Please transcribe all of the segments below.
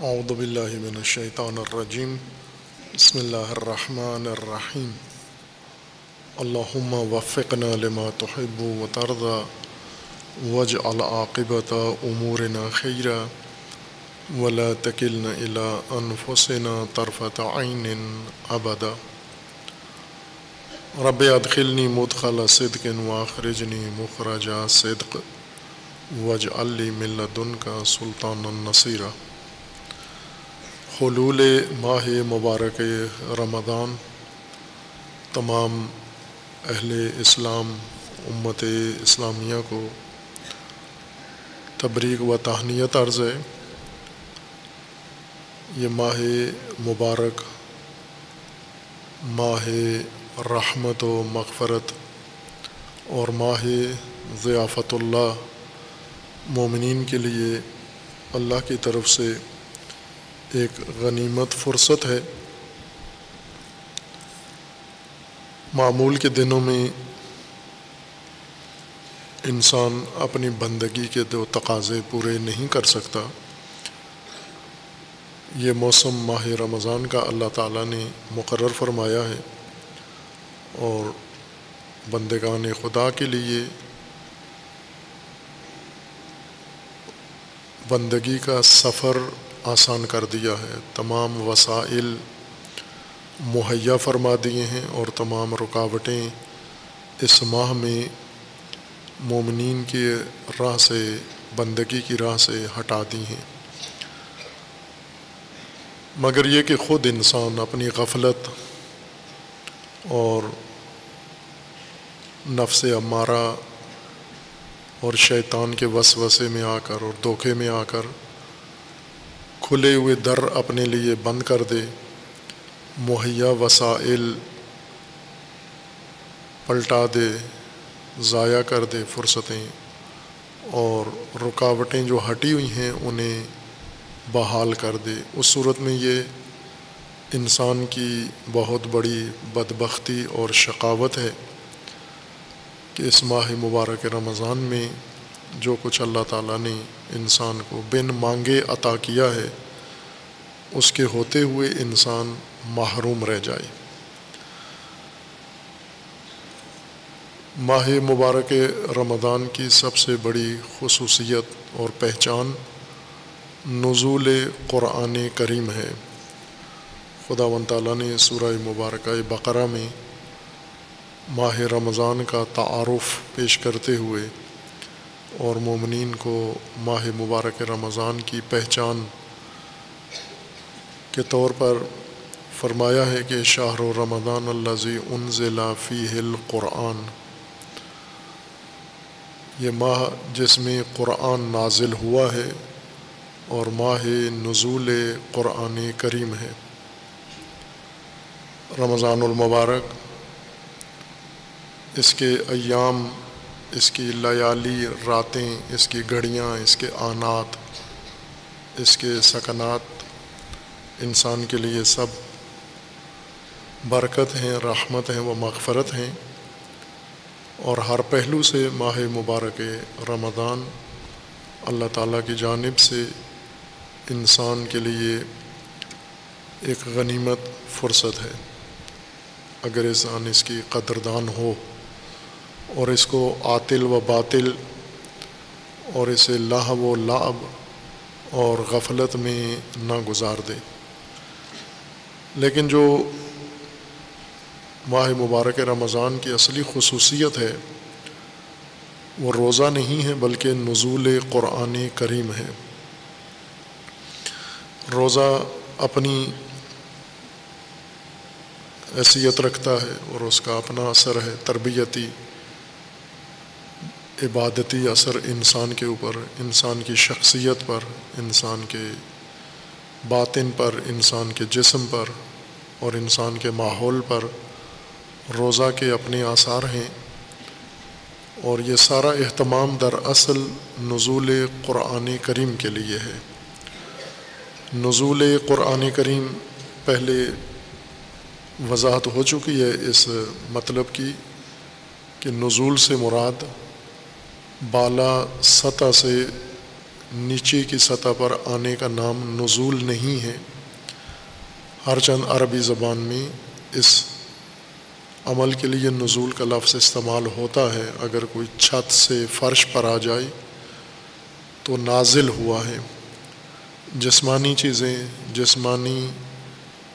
اعوذ باللہ من الشیطان الرجیم بسم اللہ الرحمن الرحیم اللہم وفقنا لما تحب و ترضى واجعل عاقبت امورنا خیرا ولا تکلنا الى انفسنا طرفت عین ابدا رب ادخلنی مدخل صدق واخرجنی مخرج صدق. واجعل لی من لدنک سلطانا نصیرا حلول ماہ مبارک رمضان تمام اہل اسلام، امت اسلامیہ کو تبریک و تہنیت عرض ہے۔ یہ ماہ مبارک ماہ رحمت و مغفرت اور ماہ ضیافت اللہ مومنین کے لیے اللہ کی طرف سے ایک غنیمت فرصت ہے۔ معمول کے دنوں میں انسان اپنی بندگی کے دو تقاضے پورے نہیں کر سکتا۔ یہ موسم ماہ رمضان کا اللہ تعالیٰ نے مقرر فرمایا ہے اور بندگان خدا کے لیے بندگی کا سفر آسان کر دیا ہے۔ تمام وسائل مہیا فرما دیے ہیں اور تمام رکاوٹیں اس ماہ میں مومنین کی راہ سے، بندگی کی راہ سے ہٹا دی ہیں۔ مگر یہ کہ خود انسان اپنی غفلت اور نفس امارہ اور شیطان کے وسوسے میں آ کر اور دھوکے میں آ کر کھلے ہوئے در اپنے لیے بند کر دے۔ مہیا وسائل پلٹا دے، ضائع کر دے فرصتیں۔ اور رکاوٹیں جو ہٹی ہوئی ہیں، انہیں بحال کر دے۔ اس صورت میں یہ انسان کی بہت بڑی بدبختی اور شقاوت ہے کہ اس ماہ مبارک رمضان میں جو کچھ اللہ تعالیٰ نے انسان کو بن مانگے عطا کیا ہے، اس کے ہوتے ہوئے انسان محروم رہ جائے۔ ماہ مبارک رمضان کی سب سے بڑی خصوصیت اور پہچان نزول قرآن کریم ہے۔ خدا و تعالیٰ نے سورہ مبارکہ بقرہ میں ماہ رمضان کا تعارف پیش کرتے ہوئے اور مومنین کو ماہ مبارک رمضان کی پہچان کے طور پر فرمایا ہے کہ شاہر و رمضان الزی ان ضلع فی ہل قرآن یہ ماہ جس میں قرآن نازل ہوا ہے اور ماہ نزول قرآن کریم ہے۔ رمضان المبارک اس کے ایام اس کی لیالی راتیں، اس کی گھڑیاں، اس کے آنات، اس کے سکنات، انسان کے لیے سب برکت ہیں، رحمت ہیں و مغفرت ہیں۔ اور ہر پہلو سے ماہ مبارک رمضان اللہ تعالیٰ کی جانب سے انسان کے لیے ایک غنیمت فرصت ہے۔ اگر انسان اس کی قدردان ہو اور اس کو عاطل و باطل اور اسے لاہ و لعب اور غفلت میں نہ گزار دے۔ لیکن جو ماہ مبارک رمضان کی اصلی خصوصیت ہے، وہ روزہ نہیں ہے بلکہ نزول قرآن کریم ہے۔ روزہ اپنی حیثیت رکھتا ہے اور اس کا اپنا اثر ہے تربیتی۔ عبادتی اثر انسان کے اوپر، انسان کی شخصیت پر، انسان کے باطن پر، انسان کے جسم پر اور انسان کے ماحول پر روزہ کے اپنے آثار ہیں۔ اور یہ سارا اہتمام در اصل نزول قرآن کریم کے لیے ہے۔ نزول قرآن کریم پہلے وضاحت ہو چکی ہے اس مطلب کی کہ نزول سے مراد بالا سطح سے نیچے کی سطح پر آنے کا نام نزول نہیں ہے۔ ہر چند عربی زبان میں اس عمل کے لیے نزول کا لفظ استعمال ہوتا ہے۔ اگر کوئی چھت سے فرش پر آ جائے تو نازل ہوا ہے۔ جسمانی چیزیں، جسمانی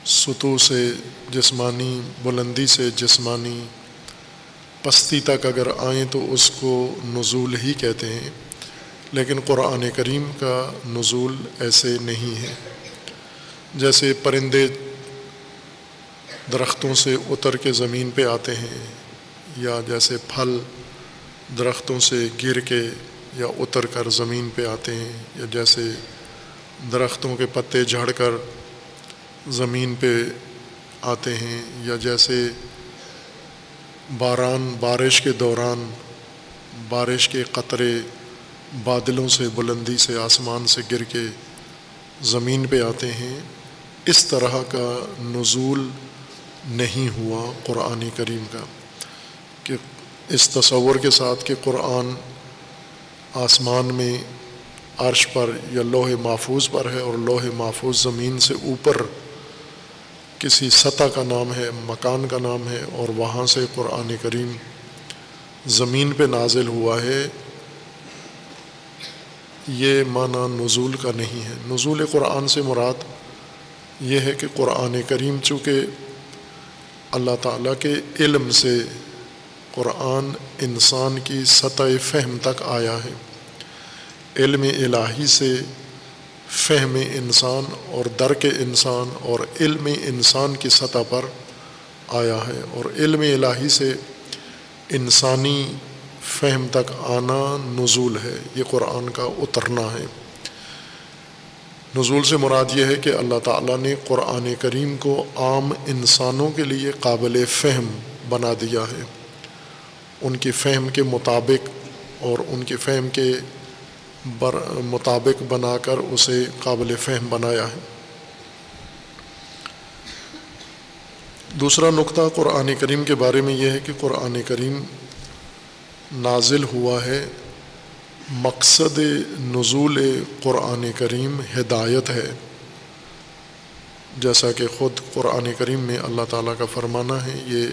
سطو سے، جسمانی بلندی سے، جسمانی پستی تک اگر آئیں تو اس کو نزول ہی کہتے ہیں، لیکن قرآن کریم کا نزول ایسے نہیں ہے۔ جیسے پرندے درختوں سے اتر کے زمین پہ آتے ہیں، یا جیسے پھل درختوں سے گر کے یا اتر کر زمین پہ آتے ہیں، یا جیسے درختوں کے پتے جھڑ کر زمین پہ آتے ہیں، یا جیسے باران، بارش کے دوران، بارش کے قطرے بادلوں سے، بلندی سے، آسمان سے گر کے زمین پہ آتے ہیں۔ اس طرح کا نزول نہیں ہوا قرآن کریم کا کہ اس تصور کے ساتھ کہ قرآن آسمان میں عرش پر یا لوہے محفوظ پر ہے اور لوہے محفوظ زمین سے اوپر کسی سطح کا نام ہے، مکان کا نام ہے اور وہاں سے قرآن کریم زمین پہ نازل ہوا ہے، یہ معنی نزول کا نہیں ہے۔ نزول قرآن سے مراد یہ ہے کہ قرآن کریم چونکہ اللہ تعالیٰ کے علم سے قرآن انسان کی سطح فہم تک آیا ہے۔ علم الہی سے فہم انسان اور درک انسان اور علم انسان کی سطح پر آیا ہے اور علم الہی سے انسانی فہم تک آنا نزول ہے۔ یہ قرآن کا اترنا ہے۔ نزول سے مراد یہ ہے کہ اللہ تعالیٰ نے قرآن کریم کو عام انسانوں کے لیے قابل فہم بنا دیا ہے۔ ان کی فہم کے مطابق اور ان کی فہم کے بر مطابق بنا کر اسے قابل فہم بنایا ہے۔ دوسرا نقطہ قرآن کریم کے بارے میں یہ ہے کہ قرآن کریم نازل ہوا ہے۔ مقصد نزول قرآن کریم ہدایت ہے۔ جیسا کہ خود قرآن کریم میں اللہ تعالیٰ کا فرمانا ہے، یہ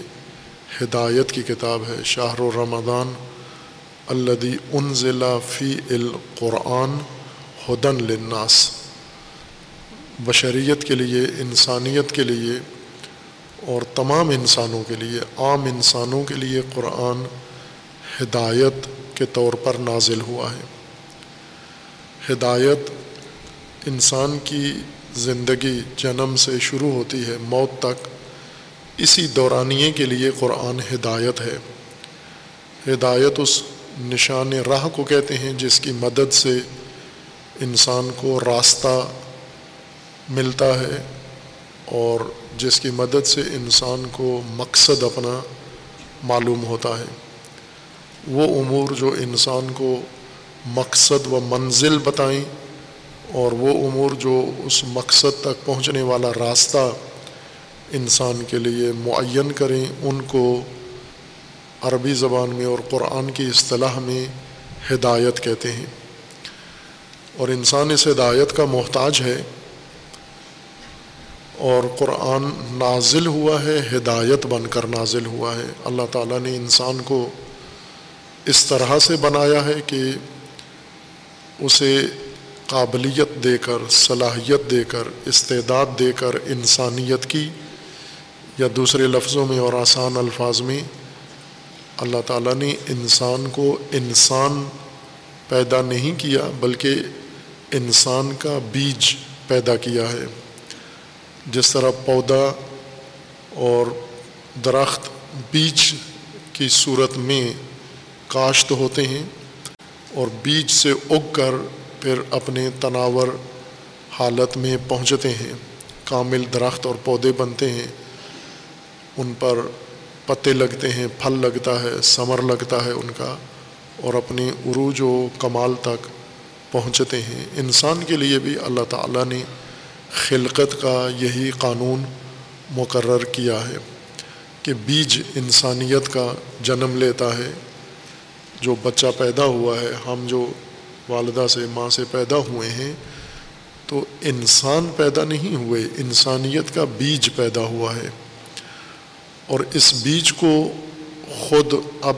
ہدایت کی کتاب ہے۔ شاہر و رمضان الدی ان ضلع فی القرآن ہدن لناس بشریت کے لیے، انسانیت کے لیے اور تمام انسانوں کے لیے، عام انسانوں کے لیے قرآن ہدایت کے طور پر نازل ہوا ہے۔ ہدایت انسان کی زندگی جنم سے شروع ہوتی ہے، موت تک۔ اسی دورانیے کے لیے قرآن ہدایت ہے۔ ہدایت اس نشان راہ کو کہتے ہیں، جس کی مدد سے انسان کو راستہ ملتا ہے اور جس کی مدد سے انسان کو مقصد اپنا معلوم ہوتا ہے۔ وہ امور جو انسان کو مقصد و منزل بتائیں اور وہ امور جو اس مقصد تک پہنچنے والا راستہ انسان کے لیے معین کریں، ان کو عربی زبان میں اور قرآن کی اصطلاح میں ہدایت کہتے ہیں۔ اور انسان اس ہدایت کا محتاج ہے۔ اور قرآن نازل ہوا ہے، ہدایت بن کر نازل ہوا ہے۔ اللہ تعالیٰ نے انسان کو اس طرح سے بنایا ہے کہ اسے قابلیت دے کر، صلاحیت دے کر، استعداد دے کر انسانیت کی یا دوسرے لفظوں میں اور آسان الفاظ میں اللہ تعالیٰ نے انسان کو انسان پیدا نہیں کیا، بلکہ انسان کا بیج پیدا کیا ہے۔ جس طرح پودا اور درخت بیج کی صورت میں کاشت ہوتے ہیں اور بیج سے اگ کر پھر اپنے تناور حالت میں پہنچتے ہیں۔ کامل درخت اور پودے بنتے ہیں، ان پر پتے لگتے ہیں، پھل لگتا ہے ثمر لگتا ہے ان کا اور اپنی عروج و کمال تک پہنچتے ہیں۔ انسان کے لیے بھی اللہ تعالیٰ نے خلقت کا یہی قانون مقرر کیا ہے کہ بیج انسانیت کا جنم لیتا ہے۔ جو بچہ پیدا ہوا ہے، ہم جو والدہ سے، ماں سے پیدا ہوئے ہیں، تو انسان پیدا نہیں ہوئے، انسانیت کا بیج پیدا ہوا ہے۔ اور اس بیج کو خود اب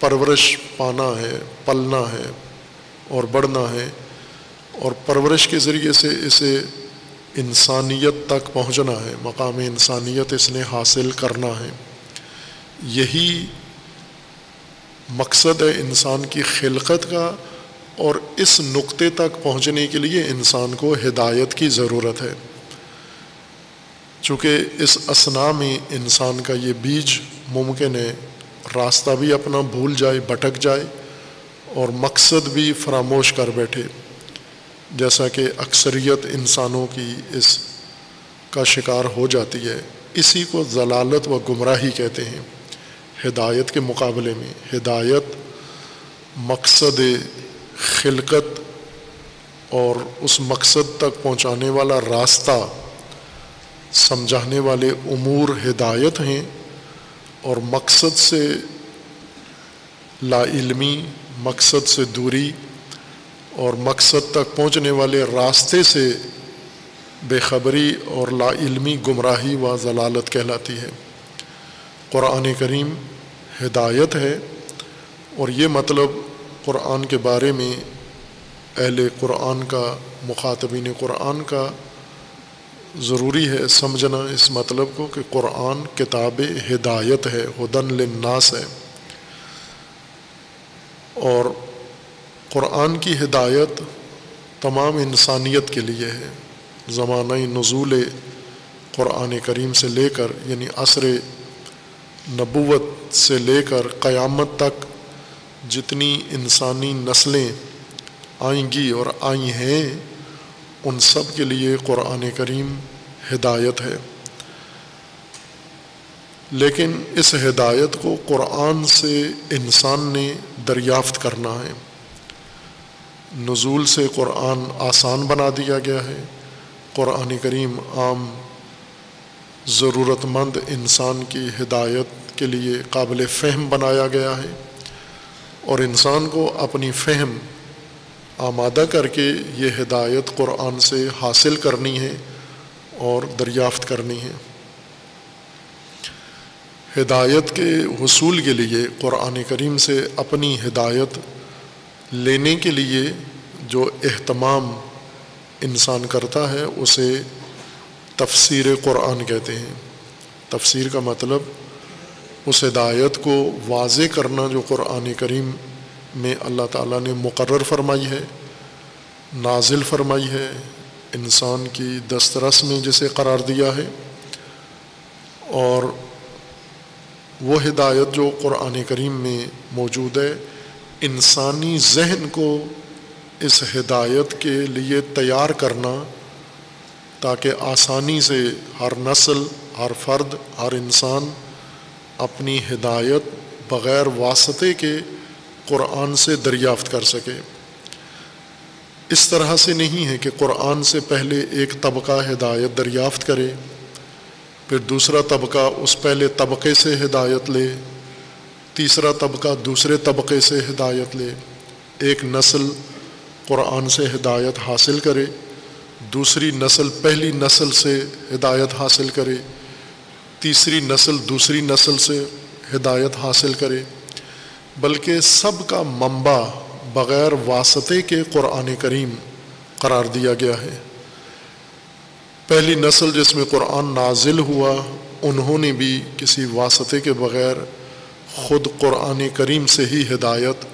پرورش پانا ہے، پلنا ہے اور بڑھنا ہے اور پرورش کے ذریعے سے اسے انسانیت تک پہنچنا ہے، مقام انسانیت اس نے حاصل کرنا ہے۔ یہی مقصد ہے انسان کی خلقت کا اور اس نقطے تک پہنچنے کے لیے انسان کو ہدایت کی ضرورت ہے۔ چونکہ اس اسنا میں انسان کا یہ بیج ممکن ہے، راستہ بھی اپنا بھول جائے، بھٹک جائے اور مقصد بھی فراموش کر بیٹھے۔ جیسا کہ اکثریت انسانوں کی اس کا شکار ہو جاتی ہے، اسی کو ضلالت و گمراہی کہتے ہیں۔ ہدایت کے مقابلے میں، ہدایت مقصد خلقت اور اس مقصد تک پہنچانے والا راستہ سمجھانے والے امور ہدایت ہیں اور مقصد سے لا علمی، مقصد سے دوری اور مقصد تک پہنچنے والے راستے سے بے خبری اور لا علمی گمراہی و ضلالت کہلاتی ہے۔ قرآن کریم ہدایت ہے اور یہ مطلب قرآن کے بارے میں اہل قرآن کا، مخاطبین قرآن کا ضروری ہے سمجھنا اس مطلب کو کہ قرآن کتاب ہدایت ہے، ہدن للناس ہے۔ اور قرآن کی ہدایت تمام انسانیت کے لیے ہے۔ زمانہ نزول قرآن کریم سے لے کر یعنی عصر نبوت سے لے کر قیامت تک جتنی انسانی نسلیں آئیں گی اور آئی ہیں ان سب کے لیے قرآن کریم ہدایت ہے۔ لیکن اس ہدایت کو قرآن سے انسان نے دریافت کرنا ہے۔ نزول سے قرآن آسان بنا دیا گیا ہے۔ قرآن کریم عام ضرورت مند انسان کی ہدایت کے لیے قابل فہم بنایا گیا ہے۔ اور انسان کو اپنی فہم آمادہ کر کے یہ ہدایت قرآن سے حاصل کرنی ہے اور دریافت کرنی ہے۔ ہدایت کے حصول کے لیے قرآن کریم سے اپنی ہدایت لینے کے لیے جو اہتمام انسان کرتا ہے، اسے تفسیر قرآن کہتے ہیں۔ تفسیر کا مطلب اس ہدایت کو واضح کرنا جو قرآن کریم میں اللہ تعالیٰ نے مقرر فرمائی ہے، نازل فرمائی ہے، انسان کی دسترس میں جسے قرار دیا ہے۔ اور وہ ہدایت جو قرآن کریم میں موجود ہے، انسانی ذہن کو اس ہدایت کے لیے تیار کرنا، تاکہ آسانی سے ہر نسل، ہر فرد، ہر انسان اپنی ہدایت بغیر واسطے کے قرآن سے دریافت کر سکے اس طرح سے نہیں ہے کہ قرآن سے پہلے ایک طبقہ ہدایت دریافت کرے، پھر دوسرا طبقہ اس پہلے طبقے سے ہدایت لے، تیسرا طبقہ دوسرے طبقے سے ہدایت لے۔ ایک نسل قرآن سے ہدایت حاصل کرے، دوسری نسل پہلی نسل سے ہدایت حاصل کرے، تیسری نسل دوسری نسل سے ہدایت حاصل کرے۔ بلکہ سب کا منبع بغیر واسطے کے قرآن کریم قرار دیا گیا ہے۔ پہلی نسل جس میں قرآن نازل ہوا، انہوں نے بھی کسی واسطے کے بغیر خود قرآن کریم سے ہی ہدایت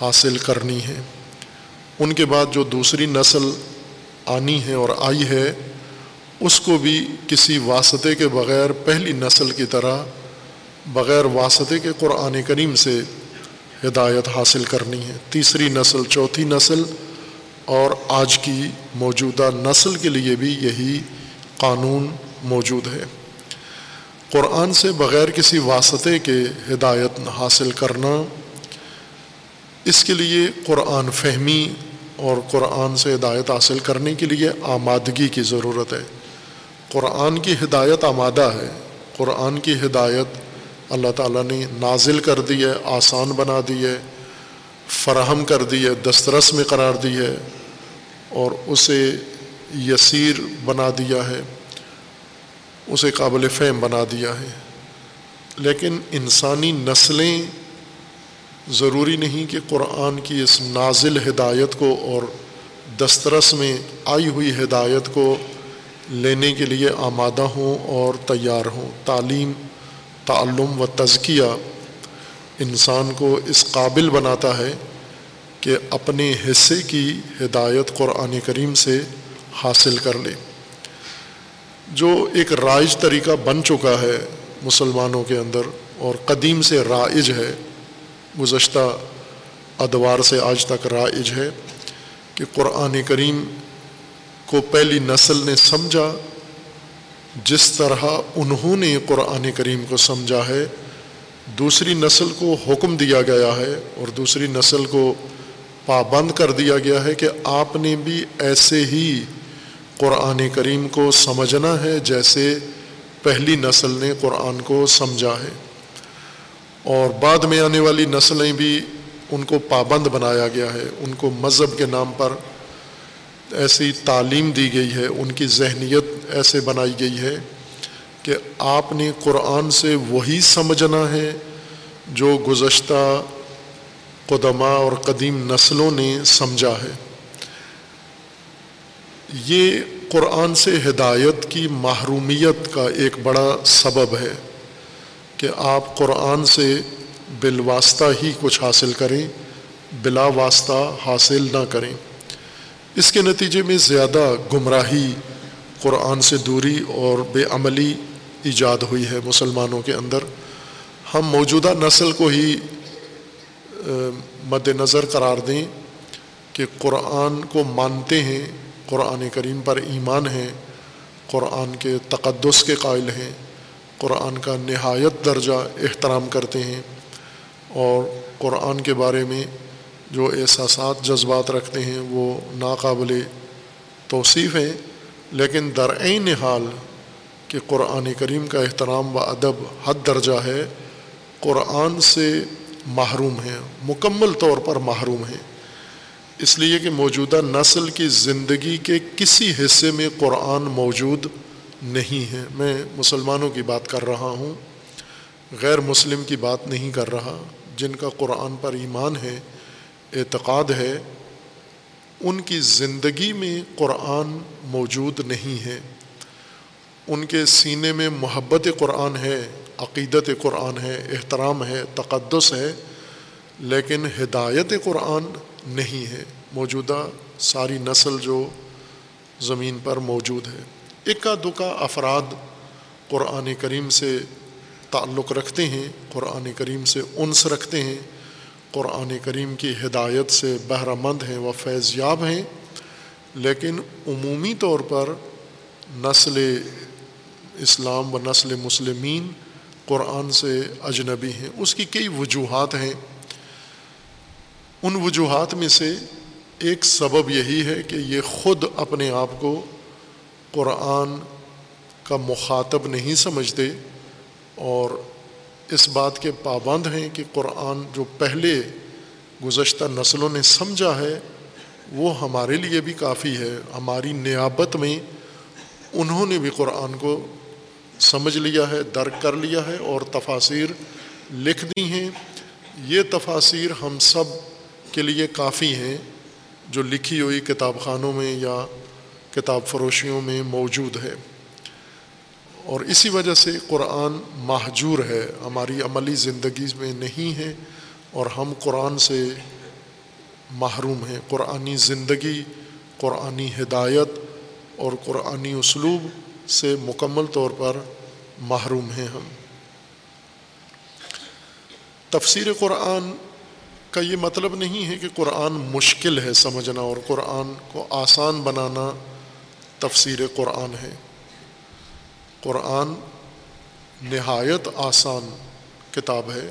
حاصل کرنی ہے۔ ان کے بعد جو دوسری نسل آنی ہے اور آئی ہے، اس کو بھی کسی واسطے کے بغیر پہلی نسل کی طرح بغیر واسطے کے قرآن کریم سے ہدایت حاصل کرنی ہے۔ تیسری نسل، چوتھی نسل اور آج کی موجودہ نسل کے لیے بھی یہی قانون موجود ہے۔ قرآن سے بغیر کسی واسطے کے ہدایت حاصل کرنا، اس کے لیے قرآن فہمی اور قرآن سے ہدایت حاصل کرنے کے لیے آمادگی کی ضرورت ہے۔ قرآن کی ہدایت آمادہ ہے۔ قرآن کی ہدایت اللہ تعالیٰ نے نازل کر دی ہے، آسان بنا دی ہے، فراہم کر دی ہے، دسترس میں قرار دی ہے اور اسے یسیر بنا دیا ہے، اسے قابل فہم بنا دیا ہے۔ لیکن انسانی نسلیں ضروری نہیں کہ قرآن کی اس نازل ہدایت کو اور دسترس میں آئی ہوئی ہدایت کو لینے کے لیے آمادہ ہوں اور تیار ہوں۔ تعلیم تعلم و تزکیہ انسان کو اس قابل بناتا ہے کہ اپنے حصے کی ہدایت قرآن کریم سے حاصل کر لے۔ جو ایک رائج طریقہ بن چکا ہے مسلمانوں کے اندر اور قدیم سے رائج ہے، گزشتہ ادوار سے آج تک رائج ہے کہ قرآن کریم کو پہلی نسل نے سمجھا جس طرح انہوں نے قرآن کریم کو سمجھا ہے، دوسری نسل کو حکم دیا گیا ہے اور دوسری نسل کو پابند کر دیا گیا ہے کہ آپ نے بھی ایسے ہی قرآن کریم کو سمجھنا ہے جیسے پہلی نسل نے قرآن کو سمجھا ہے۔ اور بعد میں آنے والی نسلیں بھی ان کو پابند بنایا گیا ہے، ان کو مذہب کے نام پر ایسی تعلیم دی گئی ہے، ان کی ذہنیت ایسے بنائی گئی ہے کہ آپ نے قرآن سے وہی سمجھنا ہے جو گزشتہ قدمہ اور قدیم نسلوں نے سمجھا ہے۔ یہ قرآن سے ہدایت کی محرومیت کا ایک بڑا سبب ہے کہ آپ قرآن سے بالواسطہ ہی کچھ حاصل کریں، بلا واسطہ حاصل نہ کریں۔ اس کے نتیجے میں زیادہ گمراہی قرآن سے دوری اور بے عملی ایجاد ہوئی ہے مسلمانوں کے اندر۔ ہم موجودہ نسل کو ہی مد نظر قرار دیں کہ قرآن کو مانتے ہیں، قرآن کریم پر ایمان ہیں قرآن کے تقدس کے قائل ہیں، قرآن کا نہایت درجہ احترام کرتے ہیں اور قرآن کے بارے میں جو احساسات جذبات رکھتے ہیں، وہ ناقابل توصیف ہیں۔ لیکن درعین حال کہ قرآن کریم کا احترام و ادب حد درجہ ہے، قرآن سے محروم ہیں، مکمل طور پر محروم ہیں۔ اس لیے کہ موجودہ نسل کی زندگی کے کسی حصے میں قرآن موجود نہیں ہے۔ میں مسلمانوں کی بات کر رہا ہوں، غیر مسلم کی بات نہیں کر رہا، جن کا قرآن پر ایمان ہے۔ اعتقاد ہے، ان کی زندگی میں قرآن موجود نہیں ہے۔ ان کے سینے میں محبت قرآن ہے، عقیدت قرآن ہے، احترام ہے، تقدس ہے، لیکن ہدایت قرآن نہیں ہے۔ موجودہ ساری نسل جو زمین پر موجود ہے۔ اکا دکا افراد قرآن کریم سے تعلق رکھتے ہیں، قرآن کریم سے انس رکھتے ہیں۔ قرآن کریم کی ہدایت سے بہرہ مند ہیں و فیض یاب ہیں، لیکن عمومی طور پر نسل اسلام و نسل مسلمین قرآن سے اجنبی ہیں۔ اس کی کئی وجوہات ہیں۔ ان وجوہات میں سے ایک سبب یہی ہے کہ یہ خود اپنے آپ کو قرآن کا مخاطب نہیں سمجھتے اور اس بات کے پابند ہیں کہ قرآن جو پہلے گزشتہ نسلوں نے سمجھا ہے، وہ ہمارے لیے بھی کافی ہے۔ ہماری نیابت میں انہوں نے بھی قرآن کو سمجھ لیا ہے، درک کر لیا ہے اور تفاصیر لکھ دی ہیں۔ یہ تفاصیر ہم سب کے لیے کافی ہیں جو لکھی ہوئی کتاب خانوں میں یا کتاب فروشیوں میں موجود ہے۔ اور اسی وجہ سے قرآن محجور ہے، ہماری عملی زندگی میں نہیں ہے اور ہم قرآن سے محروم ہیں۔ قرآنی زندگی، قرآنی ہدایت اور قرآنی اسلوب سے مکمل طور پر محروم ہیں ہم۔ تفسیر قرآن کا یہ مطلب نہیں ہے کہ قرآن مشکل ہے سمجھنا اور قرآن کو آسان بنانا تفسیر قرآن ہے۔ قرآن نہایت آسان کتاب ہے،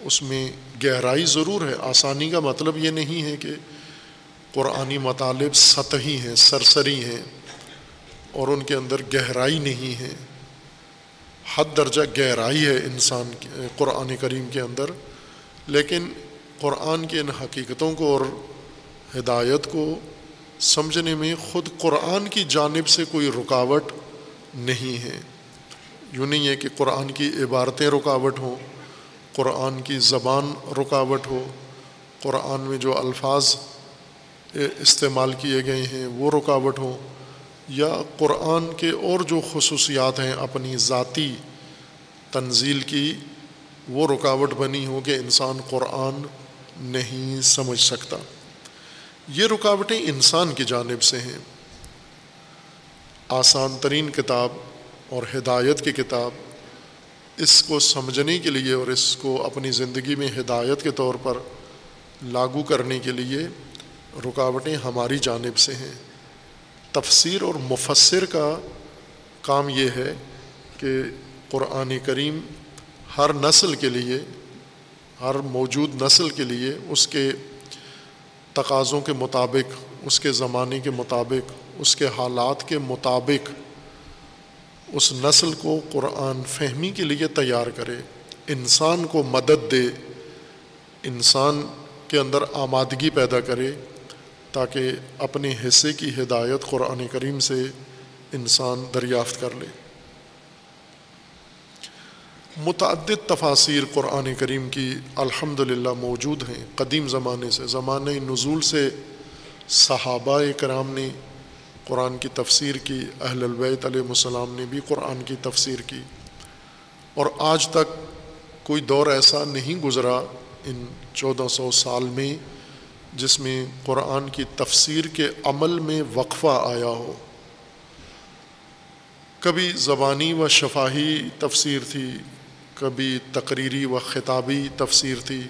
اس میں گہرائی ضرور ہے۔ آسانی کا مطلب یہ نہیں ہے کہ قرآنی مطالب سطحی ہیں، سرسری ہیں اور ان کے اندر گہرائی نہیں ہے۔ حد درجہ گہرائی ہے انسان قرآن کریم کے اندر، لیکن قرآن کی ان حقیقتوں کو اور ہدایت کو سمجھنے میں خود قرآن کی جانب سے کوئی رکاوٹ نہیں ہے یوں نہیں ہے کہ قرآن کی عبارتیں رکاوٹ ہوں، قرآن کی زبان رکاوٹ ہو، قرآن میں جو الفاظ استعمال کیے گئے ہیں وہ رکاوٹ ہوں، یا قرآن کے اور جو خصوصیات ہیں اپنی ذاتی تنزیل کی، وہ رکاوٹ بنی ہو کہ انسان قرآن نہیں سمجھ سکتا۔ یہ رکاوٹیں انسان کی جانب سے ہیں۔ آسان ترین کتاب اور ہدایت کی کتاب، اس کو سمجھنے کے لیے اور اس کو اپنی زندگی میں ہدایت کے طور پر لاگو کرنے کے لیے رکاوٹیں ہماری جانب سے ہیں۔ تفسیر اور مفسر کا کام یہ ہے کہ قرآن کریم ہر نسل کے لیے، ہر موجود نسل کے لیے، اس کے تقاضوں کے مطابق، اس کے زمانے کے مطابق اس کے حالات کے مطابق اس نسل کو قرآن فہمی کے لیے تیار کرے، انسان کو مدد دے، انسان کے اندر آمادگی پیدا کرے تاکہ اپنے حصے کی ہدایت قرآن کریم سے انسان دریافت کر لے۔ متعدد تفاصیر قرآن کریم کی الحمد للہ موجود ہیں۔ قدیم زمانے سے، زمانۂ نزول سے صحابہ کرام نے قرآن کی تفسیر کی، اہل البیت علیہ السلام نے بھی قرآن کی تفسیر کی۔ اور آج تک کوئی دور ایسا نہیں گزرا ان چودہ سو سال میں جس میں قرآن کی تفسیر کے عمل میں وقفہ آیا ہو۔ کبھی زبانی و شفاہی تفسیر تھی، کبھی تقریری و خطابی تفسیر تھی،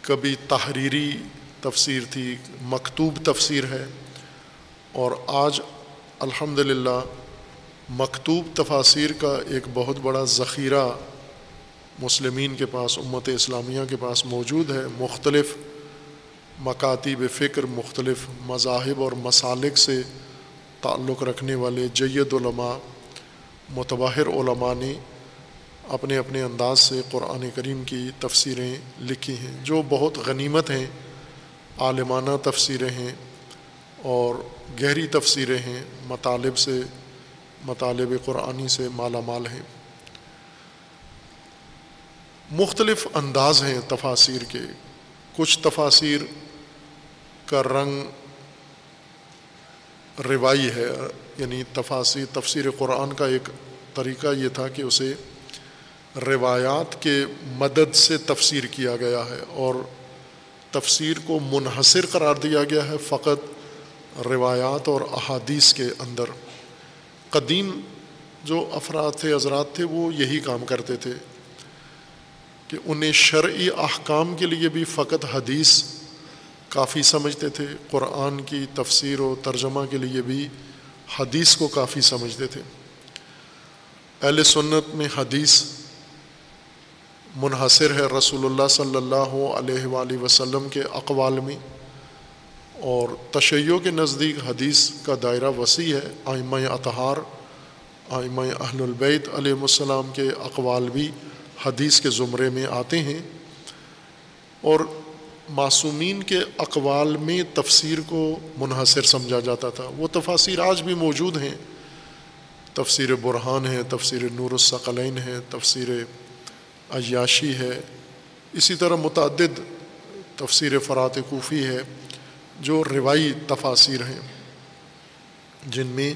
کبھی تحریری تفسیر تھی، مکتوب تفسیر ہے۔ اور آج الحمد للہ مکتوب تفاصیر کا ایک بہت بڑا ذخیرہ مسلمین کے پاس، امت اسلامیہ کے پاس موجود ہے۔ مختلف مکاتیب فکر، مختلف مذاہب اور مسالک سے تعلق رکھنے والے جید علماء، متباہر علماء نے اپنے اپنے انداز سے قرآن کریم کی تفسیریں لکھی ہیں، جو بہت غنیمت ہیں، عالمانہ تفسیریں ہیں اور گہری تفسیریں ہیں، مطالب سے، مطالب قرآنی سے مالا مال ہیں۔ مختلف انداز ہیں تفاصیر کے۔ کچھ تفاصیر کا رنگ روائی ہے یعنی تفاصیر تفسیر قرآن کا ایک طریقہ یہ تھا کہ اسے روایات کے مدد سے تفسیر کیا گیا ہے اور تفسیر کو منحصر قرار دیا گیا ہے، فقط روایات اور احادیث کے اندر۔ قدیم جو افراد تھے، حضرات تھے، وہ یہی کام کرتے تھے کہ انہیں شرعی احکام کے لیے بھی فقط حدیث کافی سمجھتے تھے، قرآن کی تفسیر و ترجمہ کے لیے بھی حدیث کو کافی سمجھتے تھے۔ اہل سنت میں حدیث منحصر ہے رسول اللہ صلی اللہ علیہ وآلہ وسلم کے اقوال میں۔ اور تشیع کے نزدیک حدیث کا دائرہ وسیع ہے۔ آئمہ اطہار، آئمہ اہل البیت علیہ السلام کے اقوال بھی حدیث کے زمرے میں آتے ہیں۔ اور معصومین کے اقوال میں تفسیر کو منحصر سمجھا جاتا تھا۔ وہ تفاصیر آج بھی موجود ہیں۔ تفسیر برحان ہے، تفسیر نور الثقلین ہے، تفسیر عیاشی ہے۔ اسی طرح متعدد تفسیر فرات کوفی ہے۔ جو روائی تفاصیر ہیں، جن میں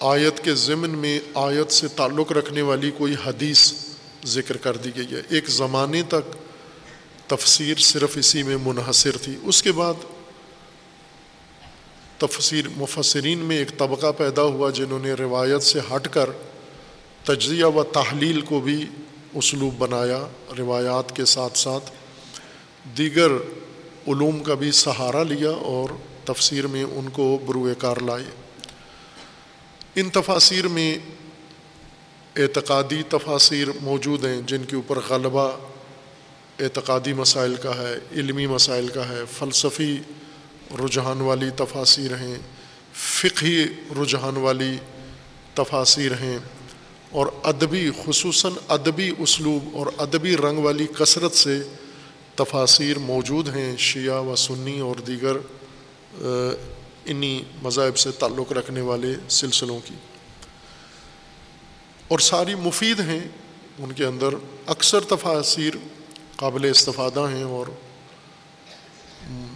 آیت کے ضمن میں آیت سے تعلق رکھنے والی کوئی حدیث ذکر کر دی گئی ہے۔ ایک زمانے تک تفسیر صرف اسی میں منحصر تھی۔ اس کے بعد تفسیر مفسرین میں ایک طبقہ پیدا ہوا جنہوں نے روایت سے ہٹ کر تجزیہ و تحلیل کو بھی اسلوب بنایا۔ روایات کے ساتھ ساتھ دیگر علوم کا بھی سہارا لیا اور تفسیر میں ان کو بروئے کار لائے۔ ان تفاصیر میں اعتقادی تفاصیر موجود ہیں جن کے اوپر غلبہ اعتقادی مسائل کا ہے، علمی مسائل کا ہے، فلسفی رجحان والی تفاصیر ہیں، فقہی رجحان والی تفاصیر ہیں اور ادبی، خصوصاً ادبی اسلوب اور ادبی رنگ والی کثرت سے تفاصیر موجود ہیں شیعہ و سنی اور دیگر انہی مذاہب سے تعلق رکھنے والے سلسلوں کی۔ اور ساری مفید ہیں، ان کے اندر اکثر تفاصیر قابل استفادہ ہیں اور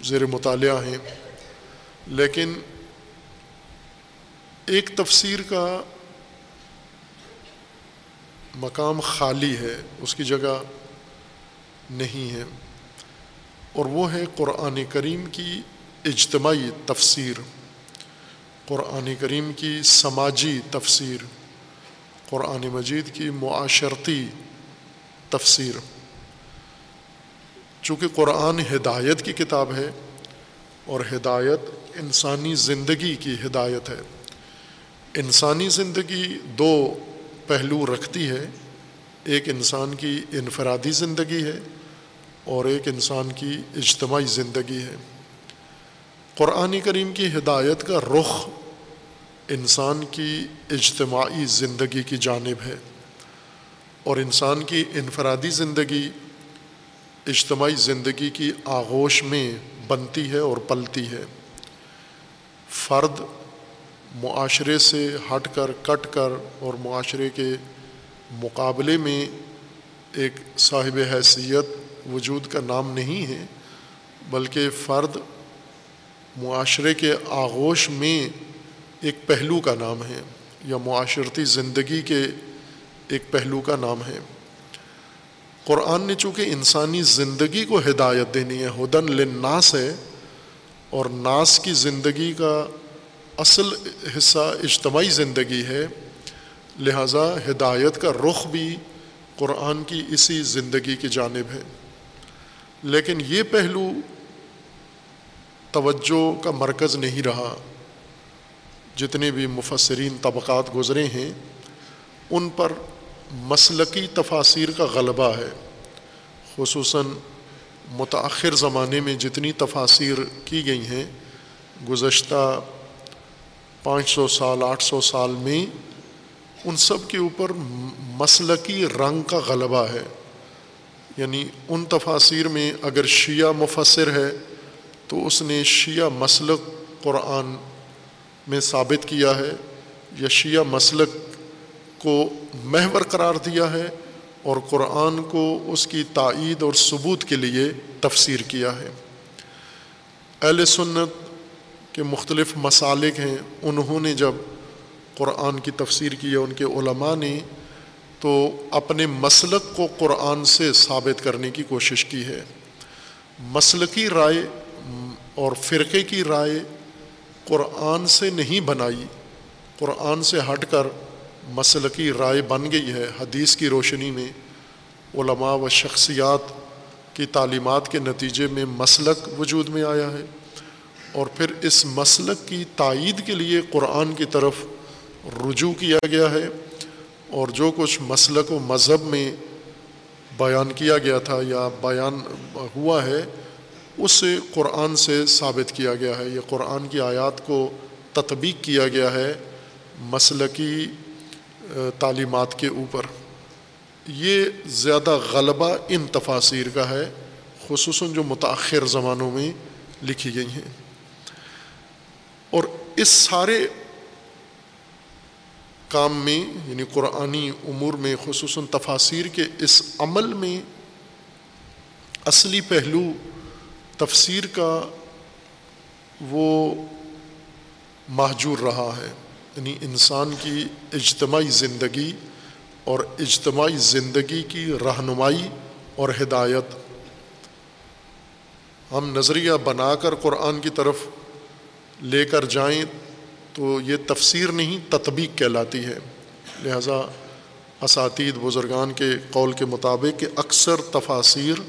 زیر مطالعہ ہیں۔ لیکن ایک تفسیر کا مقام خالی ہے، اس کی جگہ نہیں ہے۔ اور وہ ہے قرآن کریم کی اجتماعی تفسیر۔ قرآن کریم کی سماجی تفسیر۔ قرآن مجید کی معاشرتی تفسیر۔ چونکہ قرآن ہدایت کی کتاب ہے اور ہدایت انسانی زندگی کی ہدایت ہے۔ انسانی زندگی دو پہلو رکھتی ہے۔ ایک انسان کی انفرادی زندگی ہے۔ اور ایک انسان کی اجتماعی زندگی ہے۔ قرآن کریم کی ہدایت کا رخ انسان کی اجتماعی زندگی کی جانب ہے اور انسان کی انفرادی زندگی اجتماعی زندگی کی آغوش میں بنتی ہے اور پلتی ہے۔ فرد معاشرے سے ہٹ کر، کٹ کر اور معاشرے کے مقابلے میں ایک صاحب حیثیت وجود کا نام نہیں ہے، بلکہ فرد معاشرے کے آغوش میں ایک پہلو کا نام ہے، یا معاشرتی زندگی کے ایک پہلو کا نام ہے۔ قرآن نے چونکہ انسانی زندگی کو ہدایت دینی ہے، ہدن لناس ہے، اور ناس کی زندگی کا اصل حصہ اجتماعی زندگی ہے، لہٰذا ہدایت کا رخ بھی قرآن کی اسی زندگی کی جانب ہے۔ لیکن یہ پہلو توجہ کا مرکز نہیں رہا۔ جتنے بھی مفسرین طبقات گزرے ہیں، ان پر مسلقی تفاصیر کا غلبہ ہے۔ خصوصاً متأخر زمانے میں جتنی تفاصیر کی گئی ہیں، گزشتہ پانچ سو سال، آٹھ سو سال میں، ان سب کے اوپر مسلقی رنگ کا غلبہ ہے۔ یعنی ان تفاصیر میں اگر شیعہ مفسر ہے تو اس نے شیعہ مسلق قرآن میں ثابت کیا ہے یا شیعہ مسلک کو محور قرار دیا ہے اور قرآن کو اس کی تائید اور ثبوت کے لیے تفسیر کیا ہے۔ اہل سنت کے مختلف مسالک ہیں، انہوں نے جب قرآن کی تفسیر کی ہے، ان کے علماء نے تو اپنے مسلک کو قرآن سے ثابت کرنے کی کوشش کی ہے۔ مسلکی رائے اور فرقے کی رائے قرآن سے نہیں بنائی، قرآن سے ہٹ کر مسلقی رائے بن گئی ہے۔ حدیث کی روشنی میں علماء و شخصیات کی تعلیمات کے نتیجے میں مسلک وجود میں آیا ہے۔ اور پھر اس مسلک کی تائید کے لیے قرآن کی طرف رجوع کیا گیا ہے۔ اور جو کچھ مسلک و مذہب میں بیان کیا گیا تھا یا بیان ہوا ہے اس قرآن سے ثابت کیا گیا ہے۔ یہ قرآن کی آیات کو تطبیق کیا گیا ہے مسلقی تعلیمات کے اوپر۔ یہ زیادہ غلبہ ان تفاصیر کا ہے، خصوصاً جو متاخر زمانوں میں لکھی گئی ہیں۔ اور اس سارے کام میں یعنی قرآنی امور میں، خصوصاً تفاصیر کے اس عمل میں اصلی پہلو تفسیر کا وہ محجور رہا ہے۔ یعنی انسان کی اجتماعی زندگی اور اجتماعی زندگی کی رہنمائی اور ہدایت۔ ہم نظریہ بنا کر قرآن کی طرف لے کر جائیں تو یہ تفسیر نہیں، تطبیق کہلاتی ہے۔ لہٰذا اساتید، بزرگان کے قول کے مطابق کہ اکثر تفاصیر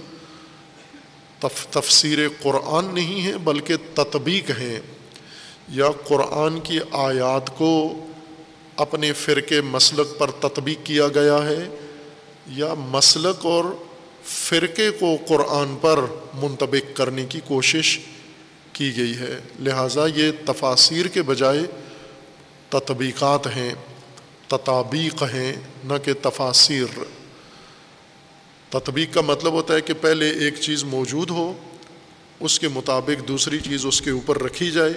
تف، تفسیر قرآن نہیں ہے بلکہ تطبیق ہیں۔ یا قرآن کی آیات کو اپنے فرقے مسلک پر تطبیق کیا گیا ہے، یا مسلک اور فرقے کو قرآن پر منتبک کرنے کی کوشش کی گئی ہے۔ لہٰذا یہ تفاصیر کے بجائے تطبیقات ہیں، تطابیق ہیں، نہ کہ تفاصیر تطبیق کا مطلب ہوتا ہے کہ پہلے ایک چیز موجود ہو، اس کے مطابق دوسری چیز اس کے اوپر رکھی جائے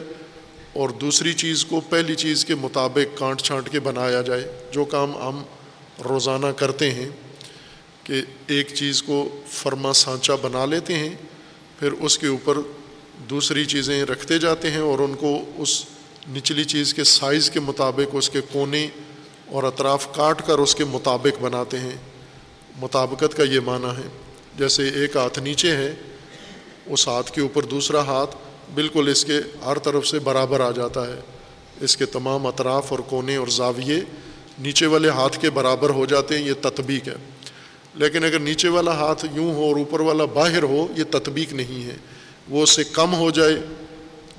اور دوسری چیز کو پہلی چیز کے مطابق کانٹ چھانٹ کے بنایا جائے۔ جو کام ہم روزانہ کرتے ہیں کہ ایک چیز کو فرما سانچہ بنا لیتے ہیں، پھر اس کے اوپر دوسری چیزیں رکھتے جاتے ہیں اور ان کو اس نچلی چیز کے سائز کے مطابق اس کے کونے اور اطراف کاٹ کر اس کے مطابق بناتے ہیں۔ مطابقت کا یہ معنی ہے۔ جیسے ایک ہاتھ نیچے ہے، اس ہاتھ کے اوپر دوسرا ہاتھ بالکل اس کے ہر طرف سے برابر آ جاتا ہے۔ اس کے تمام اطراف اور کونے اور زاویے نیچے والے ہاتھ کے برابر ہو جاتے ہیں، یہ تطبیق ہے۔ لیکن اگر نیچے والا ہاتھ یوں ہو اور اوپر والا باہر ہو، یہ تطبیق نہیں ہے۔ وہ اس سے کم ہو جائے،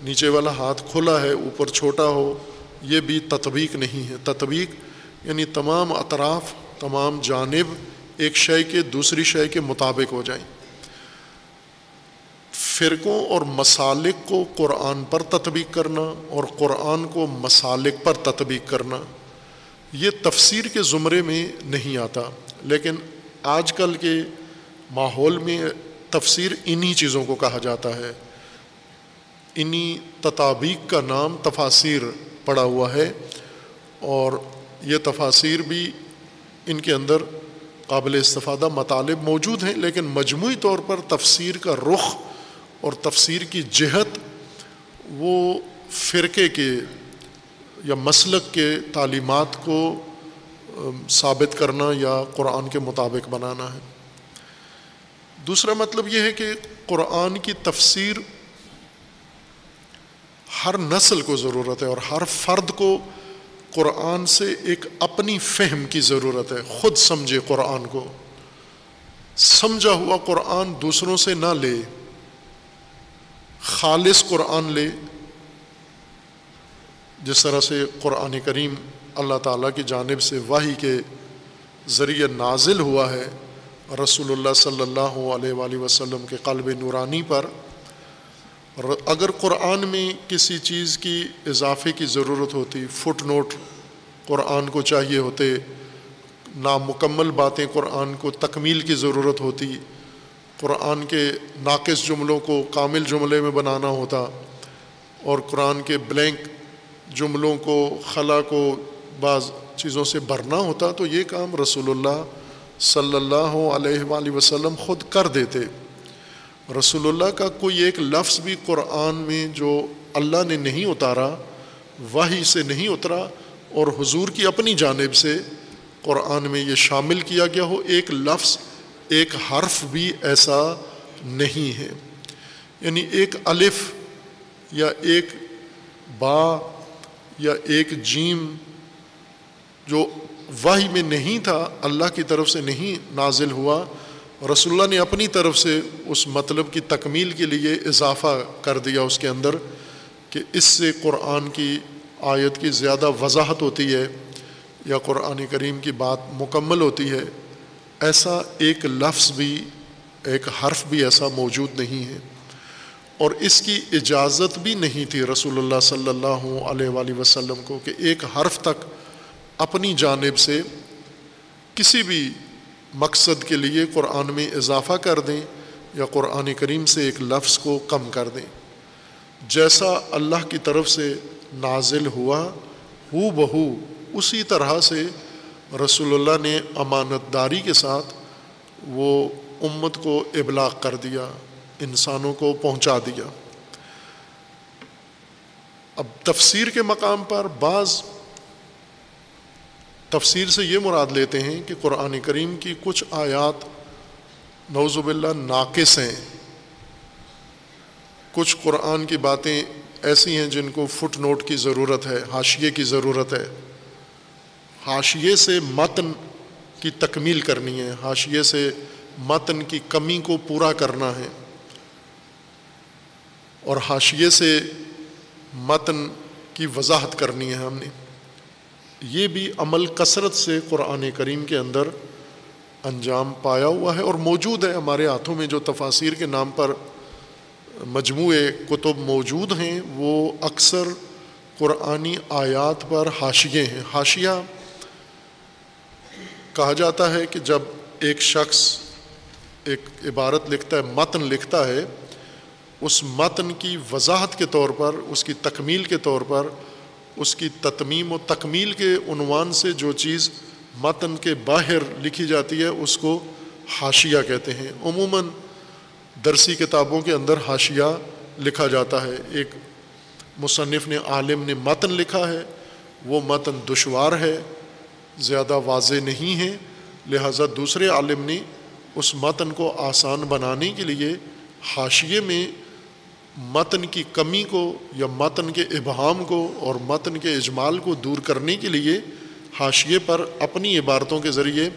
نیچے والا ہاتھ کھلا ہے، اوپر چھوٹا ہو، یہ بھی تطبیق نہیں ہے۔ تطبیق یعنی تمام اطراف، تمام جانب ایک شے کے دوسری شے کے مطابق ہو جائیں۔ فرقوں اور مسالک کو قرآن پر تطبیق کرنا اور قرآن کو مسالک پر تطبیق کرنا، یہ تفسیر کے زمرے میں نہیں آتا۔ لیکن آج کل کے ماحول میں تفسیر انہی چیزوں کو کہا جاتا ہے۔ انہی تطابیق کا نام تفاصیر پڑا ہوا ہے اور یہ تفاصیر بھی ان کے اندر قابل استفادہ مطالب موجود ہیں، لیکن مجموعی طور پر تفسیر کا رخ اور تفسیر کی جہت وہ فرقے کے یا مسلک کے تعلیمات کو ثابت کرنا یا قرآن کے مطابق بنانا ہے۔ دوسرا مطلب یہ ہے کہ قرآن کی تفسیر ہر نسل کو ضرورت ہے اور ہر فرد کو قرآن سے ایک اپنی فہم کی ضرورت ہے، خود سمجھے قرآن کو۔ سمجھا ہوا قرآن دوسروں سے نہ لے، خالص قرآن لے۔ جس طرح سے قرآن کریم اللہ تعالیٰ کی جانب سے واہی کے ذریعے نازل ہوا ہے رسول اللہ صلی اللہ علیہ وآلہ وسلم کے قلب نورانی پر اگر قرآن میں کسی چیز کی اضافے کی ضرورت ہوتی، فٹ نوٹ قرآن کو چاہیے ہوتے، نامکمل باتیں قرآن کو تکمیل کی ضرورت ہوتی، قرآن کے ناقص جملوں کو کامل جملے میں بنانا ہوتا، اور قرآن کے بلینک جملوں کو، خلا کو بعض چیزوں سے بھرنا ہوتا، تو یہ کام رسول اللہ صلی اللہ علیہ وآلہ وسلم خود کر دیتے۔ رسول اللہ کا کوئی ایک لفظ بھی قرآن میں جو اللہ نے نہیں اتارا وہی سے نہیں اترا، اور حضور کی اپنی جانب سے قرآن میں یہ شامل کیا گیا ہو، ایک لفظ، ایک حرف بھی ایسا نہیں ہے۔ یعنی ایک الف یا ایک با یا ایک جیم جو واہی میں نہیں تھا، اللہ کی طرف سے نہیں نازل ہوا۔ رسول اللہ نے اپنی طرف سے اس مطلب کی تکمیل کے لیے اضافہ کر دیا اس کے اندر کہ اس سے قرآن کی آیت کی زیادہ وضاحت ہوتی ہے یا قرآن کریم کی بات مکمل ہوتی ہے۔ ایسا ایک لفظ بھی، ایک حرف بھی ایسا موجود نہیں ہے۔ اور اس کی اجازت بھی نہیں تھی رسول اللہ صلی اللہ علیہ وآلہ وسلم کو کہ ایک حرف تک اپنی جانب سے کسی بھی مقصد کے لیے قرآن میں اضافہ کر دیں یا قرآن کریم سے ایک لفظ کو کم کر دیں۔ جیسا اللہ کی طرف سے نازل ہوا، ہو بہو، اسی طرح سے رسول اللہ نے امانت داری کے ساتھ وہ امت کو ابلاغ کر دیا، انسانوں کو پہنچا دیا۔ اب تفسیر کے مقام پر بعض تفسیر سے یہ مراد لیتے ہیں کہ قرآن کریم کی کچھ آیات نوزب اللہ ناقص ہیں۔ کچھ قرآن کی باتیں ایسی ہیں جن کو فٹ نوٹ کی ضرورت ہے، حاشیے کی ضرورت ہے۔ حاشیے سے متن کی تکمیل کرنی ہے، حاشیے سے متن کی کمی کو پورا کرنا ہے۔ اور حاشیے سے متن کی وضاحت کرنی ہے ہم نے۔ یہ بھی عمل کثرت سے قرآن کریم کے اندر انجام پایا ہوا ہے اور موجود ہے ہمارے ہاتھوں میں جو تفاصیر کے نام پر مجموعے کتب موجود ہیں، وہ اکثر قرآنی آیات پر حاشیے ہیں۔ حاشیہ کہا جاتا ہے کہ جب ایک شخص ایک عبارت لکھتا ہے، متن لکھتا ہے، اس متن کی وضاحت کے طور پر، اس کی تکمیل کے طور پر اس کی تتمیم و تکمیل کے عنوان سے جو چیز متن کے باہر لکھی جاتی ہے، اس کو حاشیہ کہتے ہیں۔ عموماً درسی کتابوں کے اندر حاشیہ لکھا جاتا ہے۔ ایک مصنف نے، عالم نے متن لکھا ہے، وہ متن دشوار ہے، زیادہ واضح نہیں ہے۔ لہٰذا دوسرے عالم نے اس متن کو آسان بنانے کے لیے حاشیے میں متن کی کمی کو یا متن کے ابہام کو اور متن کے اجمال کو دور کرنے کے لیے حاشیے پر اپنی عبارتوں کے ذریعے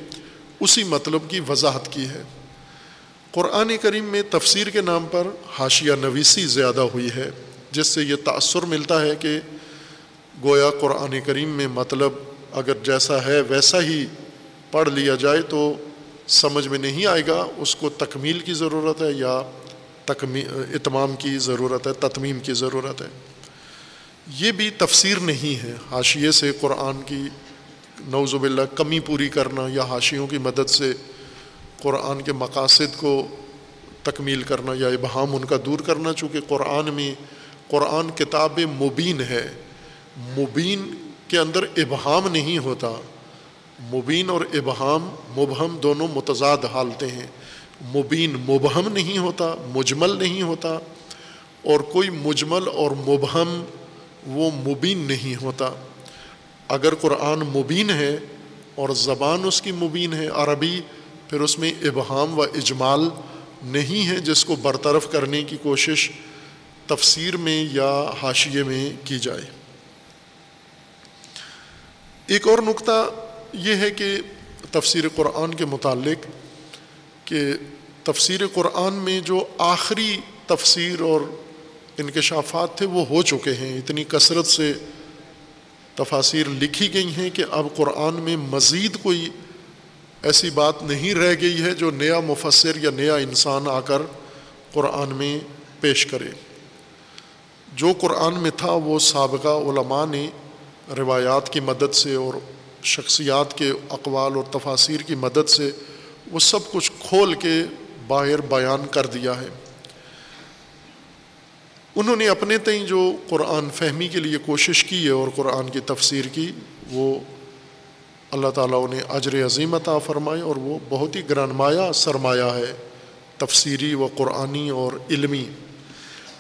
اسی مطلب کی وضاحت کی ہے۔ قرآن کریم میں تفسیر کے نام پر حاشیہ نویسی زیادہ ہوئی ہے، جس سے یہ تأثر ملتا ہے کہ گویا قرآن کریم میں مطلب اگر جیسا ہے ویسا ہی پڑھ لیا جائے تو سمجھ میں نہیں آئے گا، اس کو تکمیل کی ضرورت ہے یا تکمی، اتمام کی ضرورت ہے، تتمیم کی ضرورت ہے۔ یہ بھی تفسیر نہیں ہے حاشیے سے قرآن کی نوز باللہ کمی پوری کرنا یا حاشیوں کی مدد سے قرآن کے مقاصد کو تکمیل کرنا یا ابہام ان کا دور کرنا، چونکہ قرآن میں، قرآن کتاب مبین ہے۔ مبین کے اندر ابہام نہیں ہوتا۔ مبین اور ابہام مبہم دونوں متضاد حالتیں ہیں۔ مبین مبہم نہیں ہوتا، مجمل نہیں ہوتا، اور کوئی مجمل اور مبہم وہ مبین نہیں ہوتا۔ اگر قرآن مبین ہے اور زبان اس کی مبین ہے، عربی، پھر اس میں ابہام و اجمال نہیں ہے جس کو برطرف کرنے کی کوشش تفسیر میں یا حاشیے میں کی جائے۔ ایک اور نقطہ یہ ہے کہ تفسیر قرآن کے متعلق کہ تفسیر قرآن میں جو آخری تفسیر اور انکشافات تھے وہ ہو چکے ہیں۔ اتنی کثرت سے تفاصیر لکھی گئی ہیں کہ اب قرآن میں مزید کوئی ایسی بات نہیں رہ گئی ہے جو نیا مفسر یا نیا انسان آ کر قرآن میں پیش کرے۔ جو قرآن میں تھا وہ سابقہ علماء نے روایات کی مدد سے اور شخصیات کے اقوال اور تفاصیر کی مدد سے وہ سب کچھ کھول کے باہر بیان کر دیا ہے۔ انہوں نے اپنے تئیں جو قرآن فہمی کے لیے کوشش کی ہے اور قرآن کی تفسیر کی، وہ اللہ تعالیٰ نے اجر عظیم عطا فرمائے اور وہ بہت ہی گرانمایہ سرمایہ ہے، تفسیری و قرآنی اور علمی۔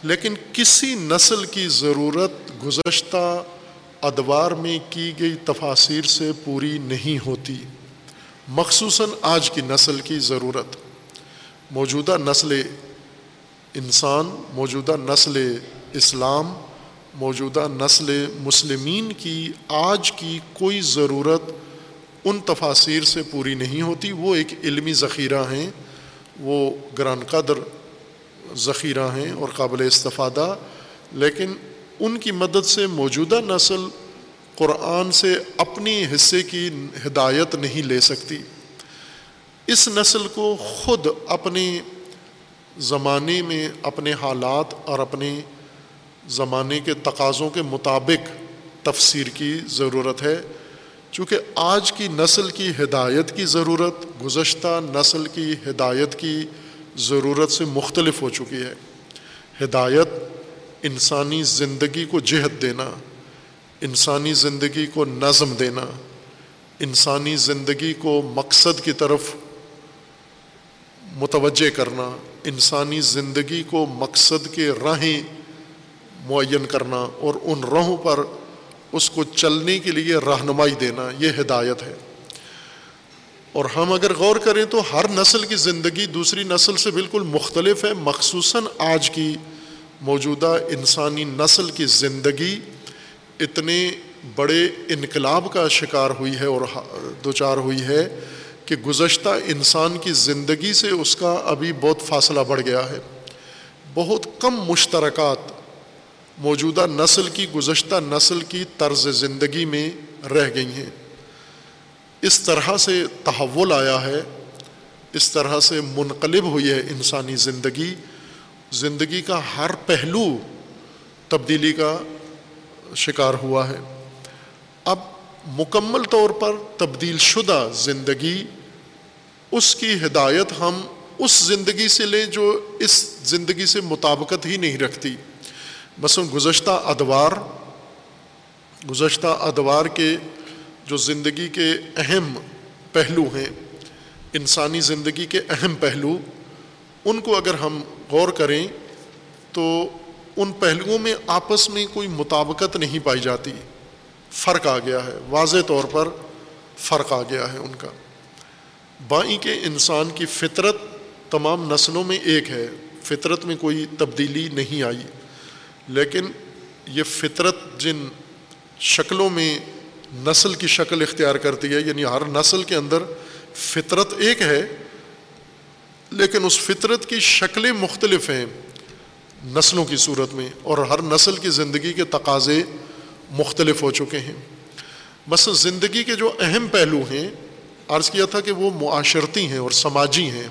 لیکن کسی نسل کی ضرورت گزشتہ ادوار میں کی گئی تفاصیر سے پوری نہیں ہوتی۔ مخصوصاً آج کی نسل کی ضرورت۔ موجودہ نسل انسان، موجودہ نسل اسلام، موجودہ نسل مسلمین کی آج کی کوئی ضرورت ان تفاصیر سے پوری نہیں ہوتی۔ وہ ایک علمی ذخیرہ ہیں، وہ گران قدر ذخیرہ ہیں اور قابل استفادہ، لیکن ان کی مدد سے موجودہ نسل قرآن سے اپنی حصے کی ہدایت نہیں لے سکتی۔ اس نسل کو خود اپنے زمانے میں اپنے حالات اور اپنے زمانے کے تقاضوں کے مطابق تفسیر کی ضرورت ہے۔ چونکہ آج کی نسل کی ہدایت کی ضرورت، گزشتہ نسل کی ہدایت کی ضرورت سے مختلف ہو چکی ہے۔ ہدایت انسانی زندگی کو جہت دینا انسانی زندگی کو نظم دینا، انسانی زندگی کو مقصد کی طرف متوجہ کرنا، انسانی زندگی کو مقصد کے راہیں معین کرنا اور ان راہوں پر اس کو چلنے کے لیے رہنمائی دینا، یہ ہدایت ہے۔ اور ہم اگر غور کریں تو ہر نسل کی زندگی دوسری نسل سے بالکل مختلف ہے، مخصوصاً آج کی موجودہ انسانی نسل کی زندگی اتنے بڑے انقلاب کا شکار ہوئی ہے اور دو چار ہوئی ہے کہ گزشتہ انسان کی زندگی سے اس کا ابھی بہت فاصلہ بڑھ گیا ہے۔ بہت کم مشترکات موجودہ نسل کی گزشتہ نسل کی طرز زندگی میں رہ گئی ہیں۔ اس طرح سے تحول آیا ہے، اس طرح سے منقلب ہوئی ہے انسانی زندگی۔ زندگی کا ہر پہلو تبدیلی کا شکار ہوا ہے۔ اب مکمل طور پر تبدیل شدہ زندگی، اس کی ہدایت ہم اس زندگی سے لیں جو اس زندگی سے مطابقت ہی نہیں رکھتی۔ مثلاً گزشتہ ادوار گزشتہ ادوار کے جو زندگی کے اہم پہلو ہیں، انسانی زندگی کے اہم پہلو، ان کو اگر ہم غور کریں تو ان پہلوؤں میں آپس میں کوئی مطابقت نہیں پائی جاتی۔ فرق آ گیا ہے۔ واضح طور پر فرق آ گیا ہے ان کا۔ بائیں کے انسان کی فطرت تمام نسلوں میں ایک ہے۔ فطرت میں کوئی تبدیلی نہیں آئی۔ لیکن یہ فطرت جن شکلوں میں نسل کی شکل اختیار کرتی ہے یعنی ہر نسل کے اندر فطرت ایک ہے، لیکن اس فطرت کی شکلیں مختلف ہیں۔ نسلوں کی صورت میں اور ہر نسل کی زندگی کے تقاضے مختلف ہو چکے ہیں۔ بس زندگی کے جو اہم پہلو ہیں، عرض کیا تھا کہ وہ معاشرتی ہیں اور سماجی ہیں۔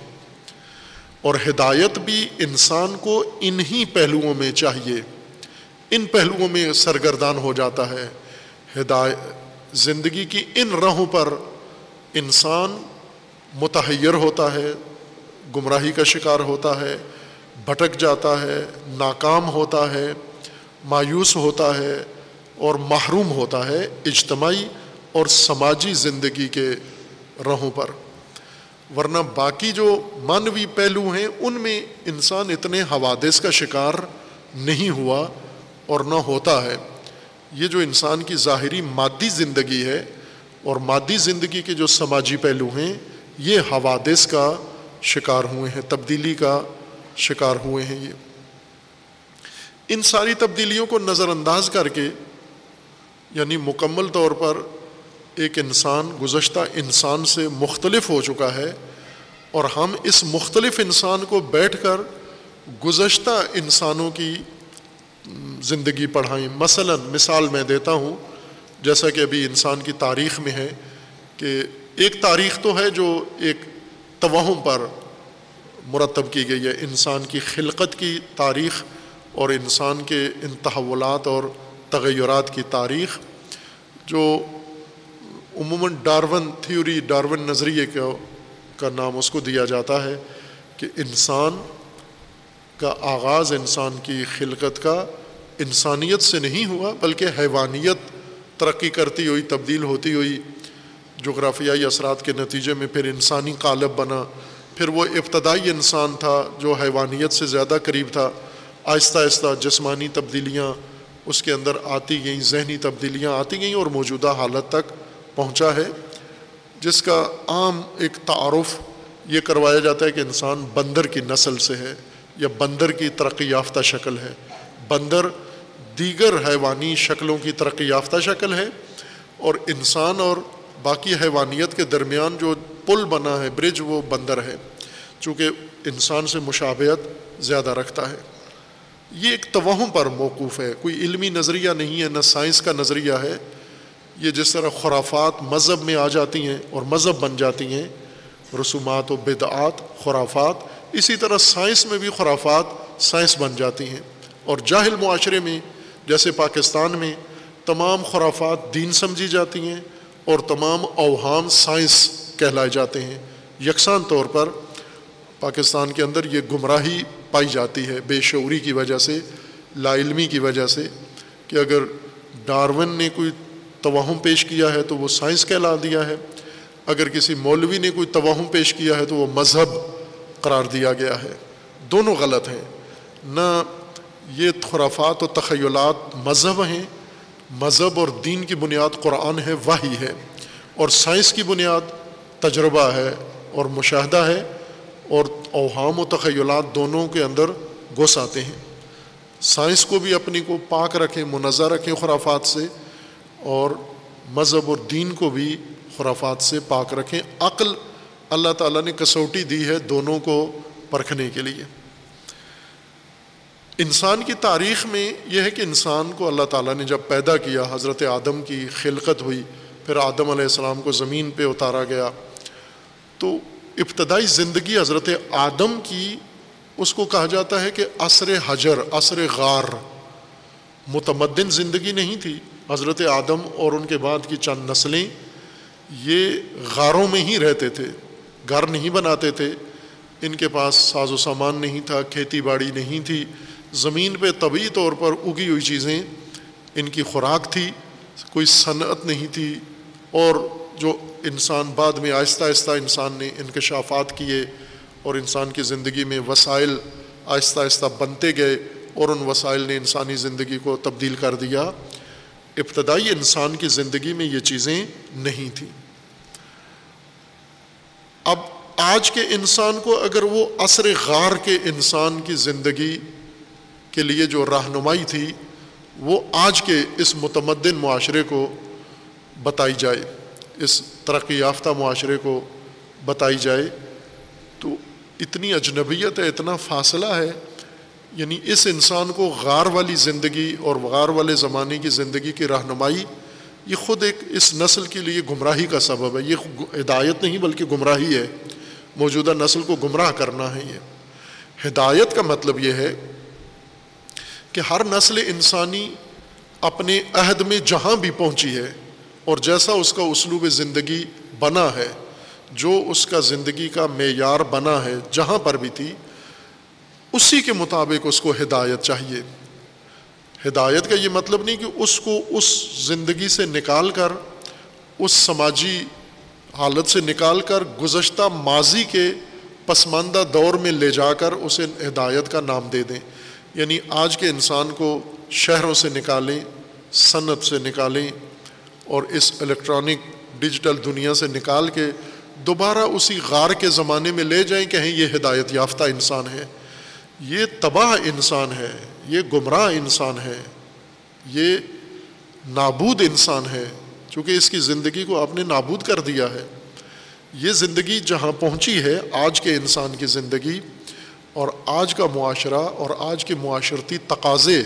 اور ہدایت بھی انسان کو انہی پہلوؤں میں چاہیے۔ ان پہلوؤں میں سرگردان ہو جاتا ہے۔ ہدایت، زندگی کی ان راہوں پر انسان متحیر ہوتا ہے، گمراہی کا شکار ہوتا ہے۔ بھٹک جاتا ہے، ناکام ہوتا ہے، مایوس ہوتا ہے اور محروم ہوتا ہے اجتماعی اور سماجی زندگی کے رہوں پر۔ ورنہ باقی جو مانوی پہلو ہیں، ان میں انسان اتنے حوادث کا شکار نہیں ہوا اور نہ ہوتا ہے۔ یہ جو انسان کی ظاہری مادی زندگی ہے اور مادی زندگی کے جو سماجی پہلو ہیں، یہ حوادث کا شکار ہوئے ہیں، تبدیلی کا شکار ہوئے ہیں یہ۔ ان ساری تبدیلیوں کو نظر انداز کر کے یعنی مکمل طور پر ایک انسان، گزشتہ انسان سے مختلف ہو چکا ہے، اور ہم اس مختلف انسان کو بیٹھ کر گزشتہ انسانوں کی زندگی پڑھائیں۔ مثلا مثال میں دیتا ہوں، جیسا کہ ابھی انسان کی تاریخ میں ہے کہ ایک تاریخ تو ہے جو ایک توہم پر مرتب کی گئی ہے۔ انسان کی خلقت کی تاریخ اور انسان کے ان تحولات اور تغیرات کی تاریخ، جو عموماً ڈارون تھیوری ڈارون نظریے کا کا نام اس کو دیا جاتا ہے کہ انسان کا آغاز انسان کی خلقت کا انسانیت سے نہیں ہوا، بلکہ حیوانیت ترقی کرتی ہوئی، تبدیل ہوتی ہوئی جغرافیائی اثرات کے نتیجے میں پھر انسانی قالب بنا۔ پھر وہ ابتدائی انسان تھا جو حیوانیت سے زیادہ قریب تھا، آہستہ آہستہ جسمانی تبدیلیاں اس کے اندر آتی گئیں، ذہنی تبدیلیاں آتی گئیں اور موجودہ حالت تک پہنچا ہے۔ جس کا عام ایک تعارف یہ کروایا جاتا ہے کہ انسان بندر کی نسل سے ہے یا بندر کی ترقی یافتہ شکل ہے۔ بندر دیگر حیوانی شکلوں کی ترقی یافتہ شکل ہے اور انسان اور باقی حیوانیت کے درمیان جو پل بنا ہے برج وہ بندر ہے، چونکہ انسان سے مشابہت زیادہ رکھتا ہے۔ یہ ایک توہم پر موقوف ہے، کوئی علمی نظریہ نہیں ہے، نہ سائنس کا نظریہ ہے۔ یہ جس طرح خرافات مذہب میں آ جاتی ہیں اور مذہب بن جاتی ہیں، رسومات و بدعات، خرافات، اسی طرح سائنس میں بھی خرافات سائنس بن جاتی ہیں۔ اور جاہل معاشرے میں، جیسے پاکستان میں، تمام خرافات دین سمجھی جاتی ہیں اور تمام اوہام سائنس کہلائے جاتے ہیں۔ یکساں طور پر پاکستان کے اندر یہ گمراہی پائی جاتی ہے بے شعوری کی وجہ سے، لا علمی کی وجہ سے، کہ اگر ڈارون نے کوئی توہم پیش کیا ہے تو وہ سائنس کہلا دیا ہے۔ اگر کسی مولوی نے کوئی توہم پیش کیا ہے تو وہ مذہب قرار دیا گیا ہے۔ دونوں غلط ہیں۔ نہ یہ خرافات و تخیلات مذہب ہیں، مذہب اور دین کی بنیاد قرآن ہے واہی ہے۔ اور سائنس کی بنیاد تجربہ ہے اور مشاہدہ ہے اور اوہام و تخیلات دونوں کے اندر گھس آتے ہیں۔ سائنس کو بھی اپنی کو پاک رکھیں منظہ رکھیں خرافات سے اور مذہب اور دین کو بھی خرافات سے پاک رکھیں۔ عقل، اللہ تعالیٰ نے کسوٹی دی ہے دونوں کو پرکھنے کے لیے۔ انسان کی تاریخ میں یہ ہے کہ انسان کو اللہ تعالیٰ نے جب پیدا کیا، حضرت آدم کی خلقت ہوئی، پھر آدم علیہ السلام کو زمین پہ اتارا گیا۔ تو ابتدائی زندگی حضرت آدم کی اس کو کہا جاتا ہے کہ عصر حجر، عصر غار۔ متمدن زندگی نہیں تھی۔ حضرت آدم اور ان کے بعد کی چند نسلیں یہ غاروں میں ہی رہتے تھے۔ گھر نہیں بناتے تھے۔ ان کے پاس ساز و سامان نہیں تھا، کھیتی باڑی نہیں تھی۔ زمین پہ طبی طور پر اگی ہوئی چیزیں ان کی خوراک تھی۔ کوئی صنعت نہیں تھی۔ اور جو انسان بعد میں آہستہ آہستہ انسان نے انکشافات کیے اور انسان کی زندگی میں وسائل آہستہ آہستہ بنتے گئے اور ان وسائل نے انسانی زندگی کو تبدیل کر دیا۔ ابتدائی انسان کی زندگی میں یہ چیزیں نہیں تھیں۔ اب آج کے انسان کو اگر وہ عصر غار کے انسان کی زندگی کے لیے جو رہنمائی تھی، وہ آج کے اس متمدن معاشرے کو بتائی جائے۔ اس ترقی یافتہ معاشرے کو بتائی جائے تو اتنی اجنبیت ہے، اتنا فاصلہ ہے یعنی اس انسان کو غار والی زندگی اور غار والے زمانے کی زندگی کی رہنمائی، یہ خود ایک اس نسل کے لیے گمراہی کا سبب ہے۔ یہ ہدایت نہیں بلکہ گمراہی ہے۔ موجودہ نسل کو گمراہ کرنا ہے یہ۔ ہدایت کا مطلب یہ ہے کہ ہر نسل انسانی اپنے عہد میں جہاں بھی پہنچی ہے اور جیسا اس کا اسلوب زندگی بنا ہے، جو اس کا زندگی کا معیار بنا ہے جہاں پر بھی تھی، اسی کے مطابق اس کو ہدایت چاہیے۔ ہدایت کا یہ مطلب نہیں کہ اس کو اس زندگی سے نکال کر، اس سماجی حالت سے نکال کر گزشتہ ماضی کے پسماندہ دور میں لے جا کر اسے ہدایت کا نام دے دیں۔ یعنی آج کے انسان کو شہروں سے نکالیں، صنعت سے نکالیں اور اس الیکٹرانک ڈیجیٹل دنیا سے نکال کے دوبارہ اسی غار کے زمانے میں لے جائیں کہیں یہ ہدایت یافتہ انسان ہے۔ یہ تباہ انسان ہے، یہ گمراہ انسان ہے، یہ نابود انسان ہے۔ چونکہ اس کی زندگی کو آپ نے نابود کر دیا ہے۔ یہ زندگی جہاں پہنچی ہے، آج کے انسان کی زندگی۔ اور آج کا معاشرہ اور آج کے معاشرتی تقاضے،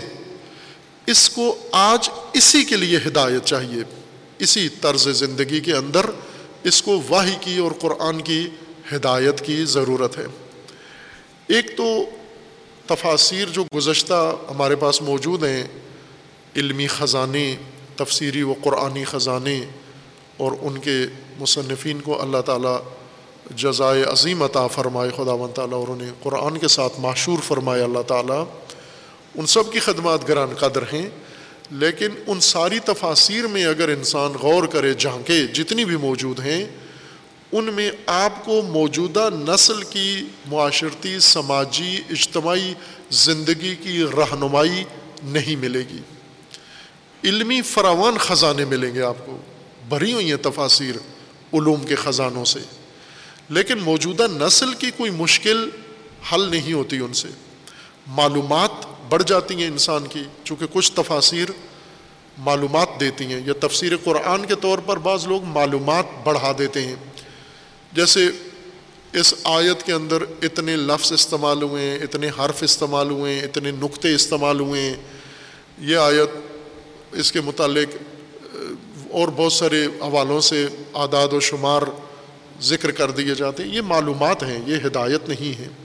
اس کو آج اسی کے لیے ہدایت چاہیے۔ اسی طرز زندگی کے اندر اس کو واہی کی اور قرآن کی ہدایت کی ضرورت ہے۔ ایک تو تفاصیر جو گزشتہ ہمارے پاس موجود ہیں، علمی خزانے، تفسیری و قرآنی خزانے اور ان کے مصنفین کو اللہ تعالیٰ جزائے عظیم عطا فرمائے خدا و تعالیٰ اور انہیں قرآن کے ساتھ معشور فرمائے، اللہ تعالیٰ، ان سب کی خدمات گران قدر ہیں۔ لیکن ان ساری تفاصیر میں اگر انسان غور کرے، جھانکے جتنی بھی موجود ہیں، ان میں آپ کو موجودہ نسل کی معاشرتی، سماجی، اجتماعی زندگی کی رہنمائی نہیں ملے گی۔ علمی فراوان خزانے ملیں گے آپ کو، بھری ہوئی ہیں تفاصیر علوم کے خزانوں سے۔ لیکن موجودہ نسل کی کوئی مشکل حل نہیں ہوتی ان سے۔ معلومات بڑھ جاتی ہیں انسان کی، چونکہ کچھ تفاصیر معلومات دیتی ہیں۔ یا تفسیر قرآن کے طور پر بعض لوگ معلومات بڑھا دیتے ہیں۔ جیسے اس آیت کے اندر اتنے لفظ استعمال ہوئے ہیں، اتنے حرف استعمال ہوئے ہیں، اتنے نقطے استعمال ہوئے ہیں۔ یہ آیت اس کے متعلق اور بہت سارے حوالوں سے اعداد و شمار ذکر کر دیے جاتے ہیں۔ یہ معلومات ہیں، یہ ہدایت نہیں ہے۔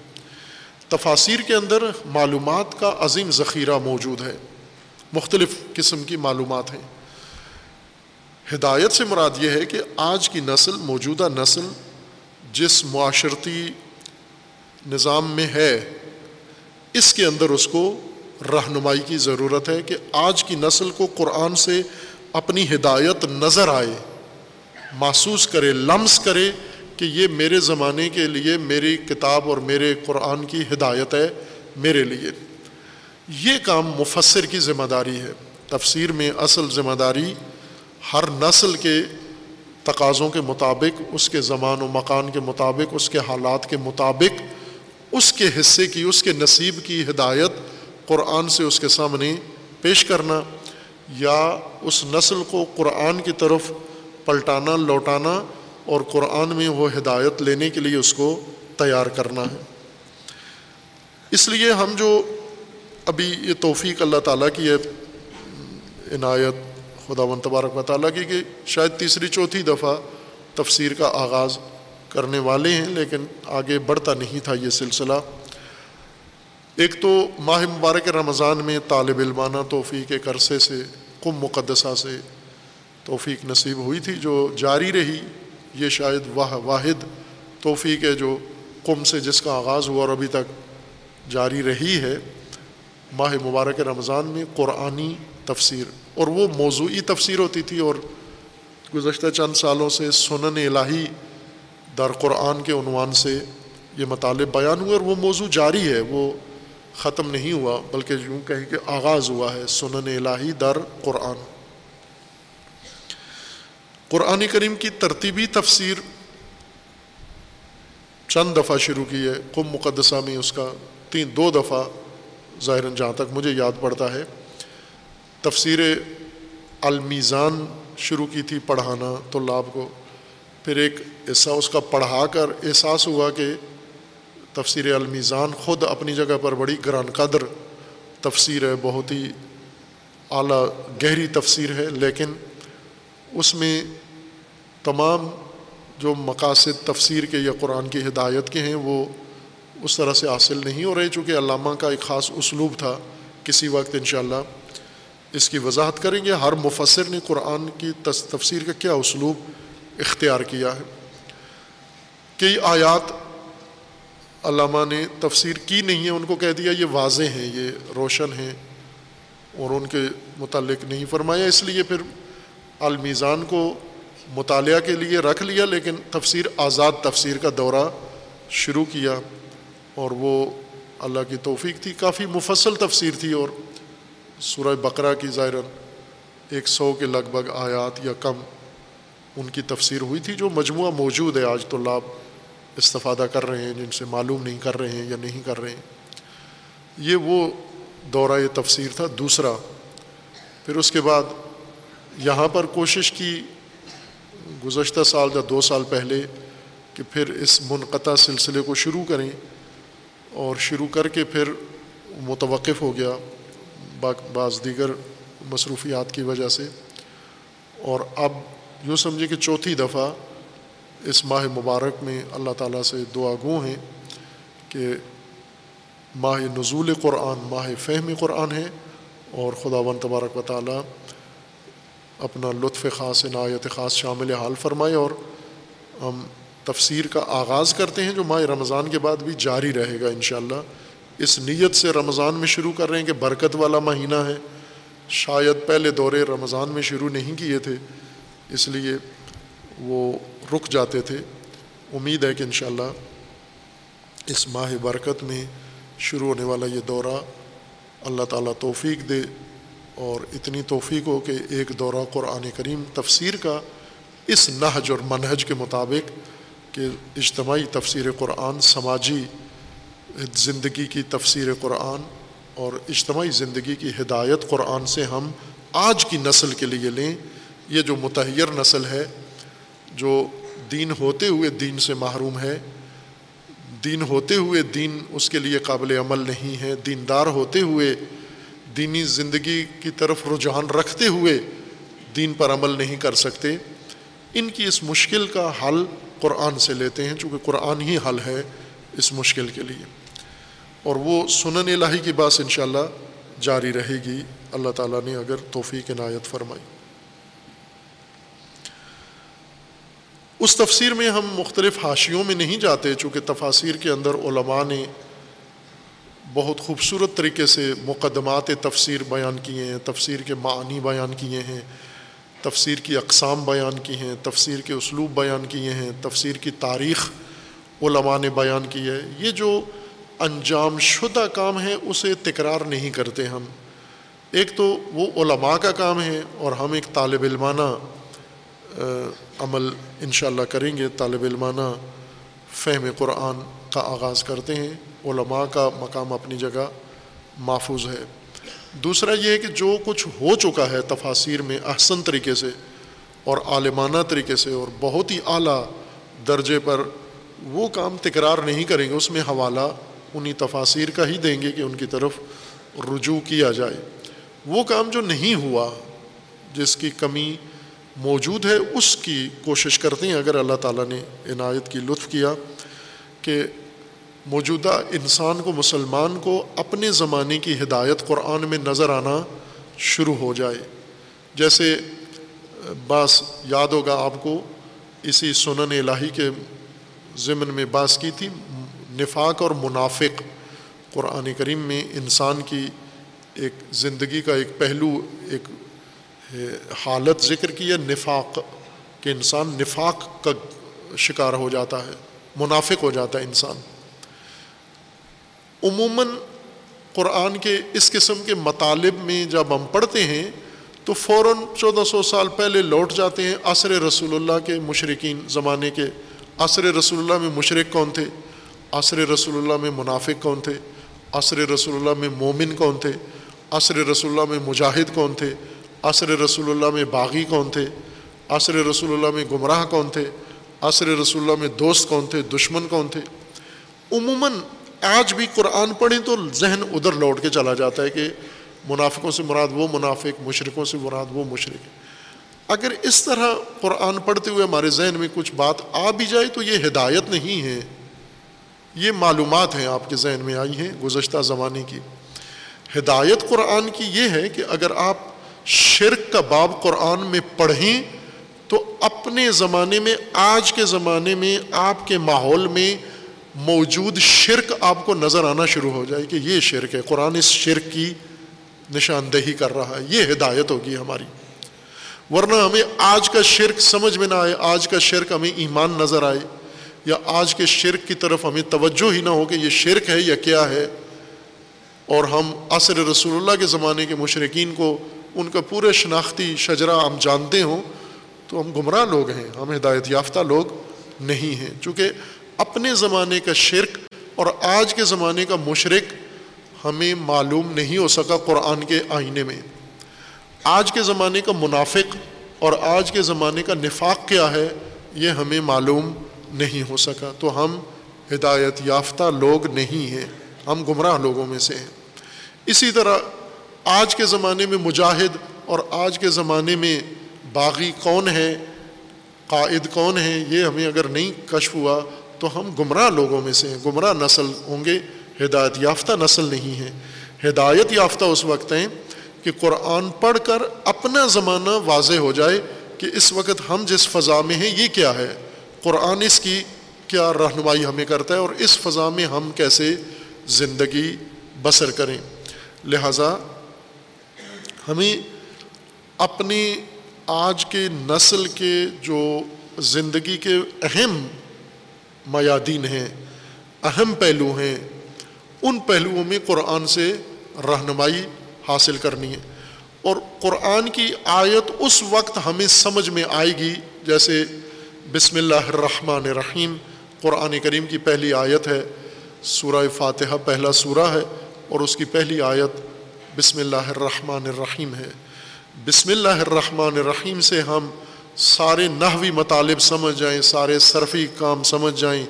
تفاصیر کے اندر معلومات کا عظیم ذخیرہ موجود ہے۔ مختلف قسم کی معلومات ہیں۔ ہدایت سے مراد یہ ہے کہ آج کی نسل، موجودہ نسل، جس معاشرتی نظام میں ہے، اس کے اندر اس کو رہنمائی کی ضرورت ہے کہ آج کی نسل کو قرآن سے اپنی ہدایت نظر آئے، محسوس کرے، لمس کرے کہ یہ میرے زمانے کے لیے میری کتاب اور میرے قرآن کی ہدایت ہے میرے لیے۔ یہ کام مفسر کی ذمہ داری ہے۔ تفسیر میں اصل ذمہ داری ہر نسل کے تقاضوں کے مطابق، اس کے زمان و مکان کے مطابق، اس کے حالات کے مطابق، اس کے حصے کی، اس کے نصیب کی ہدایت قرآن سے اس کے سامنے پیش کرنا یا اس نسل کو قرآن کی طرف پلٹانا، لوٹانا اور قرآن میں وہ ہدایت لینے کے لیے اس کو تیار کرنا ہے۔ اس لیے ہم جو ابھی یہ توفیق اللہ تعالیٰ کی ہے، عنایت خدا و تبارک و تعالیٰ کی، کہ شاید تیسری، چوتھی دفعہ تفسیر کا آغاز کرنے والے ہیں، لیکن آگے بڑھتا نہیں تھا یہ سلسلہ۔ ایک تو ماہ مبارک رمضان میں طالب علمانہ توفیق کے عرصے سے، قم مقدسہ سے توفیق نصیب ہوئی تھی، جو جاری رہی۔ یہ شاید واہ، واحد توفیق ہے جو قم سے جس کا آغاز ہوا اور ابھی تک جاری رہی ہے، ماہ مبارک رمضان میں قرآنی تفسیر۔ اور وہ موضوعی تفسیر ہوتی تھی اور گزشتہ چند سالوں سے سنن الہی در قرآن کے عنوان سے یہ مطالب بیان ہوئے اور وہ موضوع جاری ہے، وہ ختم نہیں ہوا، بلکہ یوں کہیں کہ آغاز ہوا ہے، سنن الہی در قرآن۔ قرآن کریم کی ترتیبی تفسیر چند دفعہ شروع کی ہے، قم مقدسہ میں اس کا تین، دو دفعہ ظاہراً جہاں تک مجھے یاد پڑتا ہے۔ تفسیر المیزان شروع کی تھی پڑھانا طلاب کو۔ پھر ایک حصہ اس کا پڑھا کر احساس ہوا کہ تفسیر المیزان خود اپنی جگہ پر بڑی گران قدر تفسیر ہے، بہت ہی اعلیٰ گہری تفسیر ہے، لیکن اس میں تمام جو مقاصد تفسیر کے یا قرآن کی ہدایت کے ہیں، وہ اس طرح سے حاصل نہیں ہو رہے، چونکہ علامہ کا ایک خاص اسلوب تھا۔ کسی وقت انشاءاللہ اس کی وضاحت کریں گے۔ ہر مفسر نے قرآن کی تفسیر کا کیا اسلوب اختیار کیا ہے۔ کئی آیات علامہ نے تفسیر کی نہیں ہے ان کو کہہ دیا یہ واضح ہیں، یہ روشن ہیں اور ان کے متعلق نہیں فرمایا۔ اس لیے پھر المیزان کو مطالعہ کے لیے رکھ لیا، لیکن تفسیر آزاد تفسیر کا دورہ شروع کیا اور وہ اللہ کی توفیق تھی۔ کافی مفصل تفسیر تھی اور سورہ بقرہ کی ظاہر ایک سو کے لگ بھگ آیات یا کم ان کی تفسیر ہوئی تھی، جو مجموعہ موجود ہے۔ آج تو لاب استفادہ کر رہے ہیں، جن سے معلوم نہیں کر رہے ہیں یا نہیں کر رہے ہیں۔ یہ وہ دورہ یہ تفسیر تھا۔ دوسرا، پھر اس کے بعد یہاں پر کوشش کی گزشتہ سال یا دو سال پہلے کہ پھر اس منقطع سلسلے کو شروع کریں اور شروع کر کے پھر متوقف ہو گیا بعض دیگر مصروفیات کی وجہ سے۔ اور اب یوں سمجھے کہ چوتھی دفعہ اس ماہ مبارک میں اللہ تعالیٰ سے دعا گوں ہیں کہ ماہ نزول قرآن، ماہ فہم قرآن ہے اور خدا ون تبارک و تعالیٰ اپنا لطف خاص، عنایت خاص شامل حال فرمائے اور ہم تفسیر کا آغاز کرتے ہیں جو ماہ رمضان کے بعد بھی جاری رہے گا انشاءاللہ۔ اس نیت سے رمضان میں شروع کر رہے ہیں کہ برکت والا مہینہ ہے۔ شاید پہلے دورے رمضان میں شروع نہیں کیے تھے، اس لیے وہ رک جاتے تھے۔ امید ہے کہ انشاءاللہ اس ماہ برکت میں شروع ہونے والا یہ دورہ اللہ تعالیٰ توفیق دے۔ اور اتنی توفیق ہو کہ ایک دورہ قرآن کریم تفسیر کا اس نہج اور منہج کے مطابق کہ اجتماعی تفسیر قرآن، سماجی زندگی کی تفسیر قرآن اور اجتماعی زندگی کی ہدایت قرآن سے ہم آج کی نسل کے لیے لیں۔ یہ جو متحیر نسل ہے، جو دین ہوتے ہوئے دین سے محروم ہے، دین ہوتے ہوئے دین اس کے لیے قابل عمل نہیں ہے، دیندار ہوتے ہوئے دینی زندگی کی طرف رجحان رکھتے ہوئے دین پر عمل نہیں کر سکتے، ان کی اس مشکل کا حل قرآن سے لیتے ہیں، چونکہ قرآن ہی حل ہے اس مشکل کے لیے۔ اور وہ سنن الہی کی بات انشاءاللہ جاری رہے گی۔ اللہ تعالیٰ نے اگر توفیق عنایت فرمائی۔ اس تفسیر میں ہم مختلف حاشیوں میں نہیں جاتے، چونکہ تفاصیر کے اندر علماء نے بہت خوبصورت طریقے سے مقدمات تفسیر بیان کیے ہیں، تفسیر کے معنی بیان کیے ہیں، تفسیر کی اقسام بیان کی ہیں، تفسیر کے اسلوب بیان کیے ہیں، تفسیر کی تاریخ علماء نے بیان کی ہے۔ یہ جو انجام شدہ کام ہے، اسے تکرار نہیں کرتے ہم۔ ایک تو وہ علماء کا کام ہے اور ہم ایک طالب علمانہ عمل انشاءاللہ کریں گے۔ طالب علمانہ فہم قرآن کا آغاز کرتے ہیں۔ علماء کا مقام اپنی جگہ محفوظ ہے۔ دوسرا یہ ہے کہ جو کچھ ہو چکا ہے تفاصیر میں احسن طریقے سے اور عالمانہ طریقے سے اور بہت ہی اعلیٰ درجے پر وہ کام تکرار نہیں کریں گے، اس میں حوالہ انہیں تفاصیر کا ہی دیں گے کہ ان کی طرف رجوع کیا جائے۔ وہ کام جو نہیں ہوا، جس کی کمی موجود ہے، اس کی کوشش کرتے ہیں۔ اگر اللہ تعالیٰ نے عنایت کی، لطف کیا کہ موجودہ انسان کو، مسلمان کو اپنے زمانے کی ہدایت قرآن میں نظر آنا شروع ہو جائے۔ جیسے بعض یاد ہوگا آپ کو، اسی سنن الہی کے ضمن میں باس کی تھی، نفاق اور منافق۔ قرآن کریم میں انسان کی ایک زندگی کا ایک پہلو، ایک حالت ذکر کی ہے۔ نفاق کہ انسان نفاق کا شکار ہو جاتا ہے، منافق ہو جاتا ہے انسان۔ عموماً قرآن کے اس قسم کے مطالب میں جب ہم پڑھتے ہیں، تو فوراً چودہ سو سال پہلے لوٹ جاتے ہیں عصر رسول اللہ کے مشرقین زمانے کے۔ عصر رسول اللہ میں مشرق کون تھے؟ عصر رسول اللہ میں منافق کون تھے؟ عصر رسول اللہ میں مومن کون تھے؟ عصر رسول اللہ میں مجاہد کون تھے؟ عصر رسول اللہ میں باغی کون تھے؟ عصر رسول اللہ میں گمراہ کون تھے؟ عصر رسول اللہ میں دوست کون تھے؟ دشمن کون تھے؟ عموماً آج بھی قرآن پڑھیں تو ذہن ادھر لوٹ کے چلا جاتا ہے کہ منافقوں سے مراد وہ منافق مشرقوں سے مراد وہ مشرق اگر اس طرح قرآن پڑھتے ہوئے ہمارے ذہن میں کچھ بات آ بھی جائے تو یہ ہدایت نہیں ہے۔ یہ معلومات ہیں آپ کے ذہن میں آئی ہیں گزشتہ زمانے کی۔ ہدایت قرآن کی یہ ہے کہ اگر آپ شرک کا باب قرآن میں پڑھیں تو اپنے زمانے میں، آج کے زمانے میں، آپ کے ماحول میں موجود شرک آپ کو نظر آنا شروع ہو جائے کہ یہ شرک ہے۔ قرآن اس شرک کی نشاندہی کر رہا ہے۔ یہ ہدایت ہوگی ہماری۔ ورنہ ہمیں آج کا شرک سمجھ میں نہ آئے، آج کا شرک ہمیں ایمان نظر آئے، یا آج کے شرک کی طرف ہمیں توجہ ہی نہ ہو کہ یہ شرک ہے یا کیا ہے۔ اور ہم عصر رسول اللہ کے زمانے کے مشرقین کو ان کا پورے شناختی شجرا ہم جانتے ہوں تو ہم گمراہ لوگ ہیں، ہم ہدایت یافتہ لوگ نہیں ہیں۔ چونکہ اپنے زمانے کا شرک اور آج کے زمانے کا مشرق ہمیں معلوم نہیں ہو سکا قرآن کے آئینے میں۔ آج کے زمانے کا منافق اور آج کے زمانے کا نفاق کیا ہے، یہ ہمیں معلوم نہیں ہو سکا۔ تو ہم ہدایت یافتہ لوگ نہیں ہیں، ہم گمراہ لوگوں میں سے ہیں۔ اسی طرح آج کے زمانے میں مجاہد اور آج کے زمانے میں باغی کون ہے، قائد کون ہے، یہ ہمیں اگر نہیں کشف ہوا تو ہم گمراہ لوگوں میں سے ہیں۔ گمراہ نسل ہوں گے، ہدایت یافتہ نسل نہیں ہے۔ ہدایت یافتہ اس وقت ہیں کہ قرآن پڑھ کر اپنا زمانہ واضح ہو جائے کہ اس وقت ہم جس فضا میں ہیں، یہ کیا ہے؟ قرآن اس کی کیا رہنمائی ہمیں کرتا ہے اور اس فضا میں ہم کیسے زندگی بسر کریں؟ لہٰذا ہمیں اپنی آج کے نسل کے جو زندگی کے اہم میادین ہیں، اہم پہلو ہیں۔ ان پہلوؤں میں قرآن سے رہنمائی حاصل کرنی ہے۔ اور قرآن کی آیت اس وقت ہمیں سمجھ میں آئے گی جیسے بسم اللہ الرحمن الرحیم، قرآن کریم کی پہلی آیت ہے۔ سورہ فاتحہ پہلا سورہ ہے اور اس کی پہلی آیت بسم اللہ الرحمن الرحیم ہے۔ بسم اللہ الرحمن الرحیم سے ہم سارے نحوی مطالب سمجھ جائیں، سارے صرفی کام سمجھ جائیں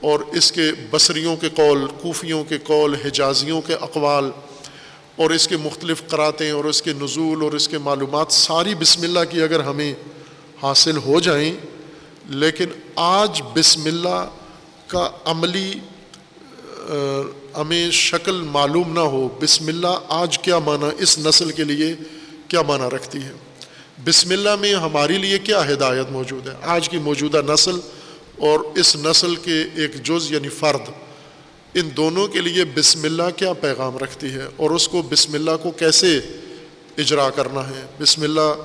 اور اس کے بصریوں کے قول، کوفیوں کے قول، حجازیوں کے اقوال اور اس کے مختلف قراتیں اور اس کے نزول اور اس کے معلومات ساری بسم اللہ کی اگر ہمیں حاصل ہو جائیں، لیکن آج بسم اللہ کا عملی ہمیں شکل معلوم نہ ہو، بسم اللہ آج کیا معنی، اس نسل کے لیے کیا معنی رکھتی ہے؟ بسم اللہ میں ہمارے لیے کیا ہدایت موجود ہے؟ آج کی موجودہ نسل اور اس نسل کے ایک جز یعنی فرد، ان دونوں کے لیے بسم اللہ کیا پیغام رکھتی ہے؟ اور اس کو بسم اللہ کو کیسے اجرا کرنا ہے؟ بسم اللہ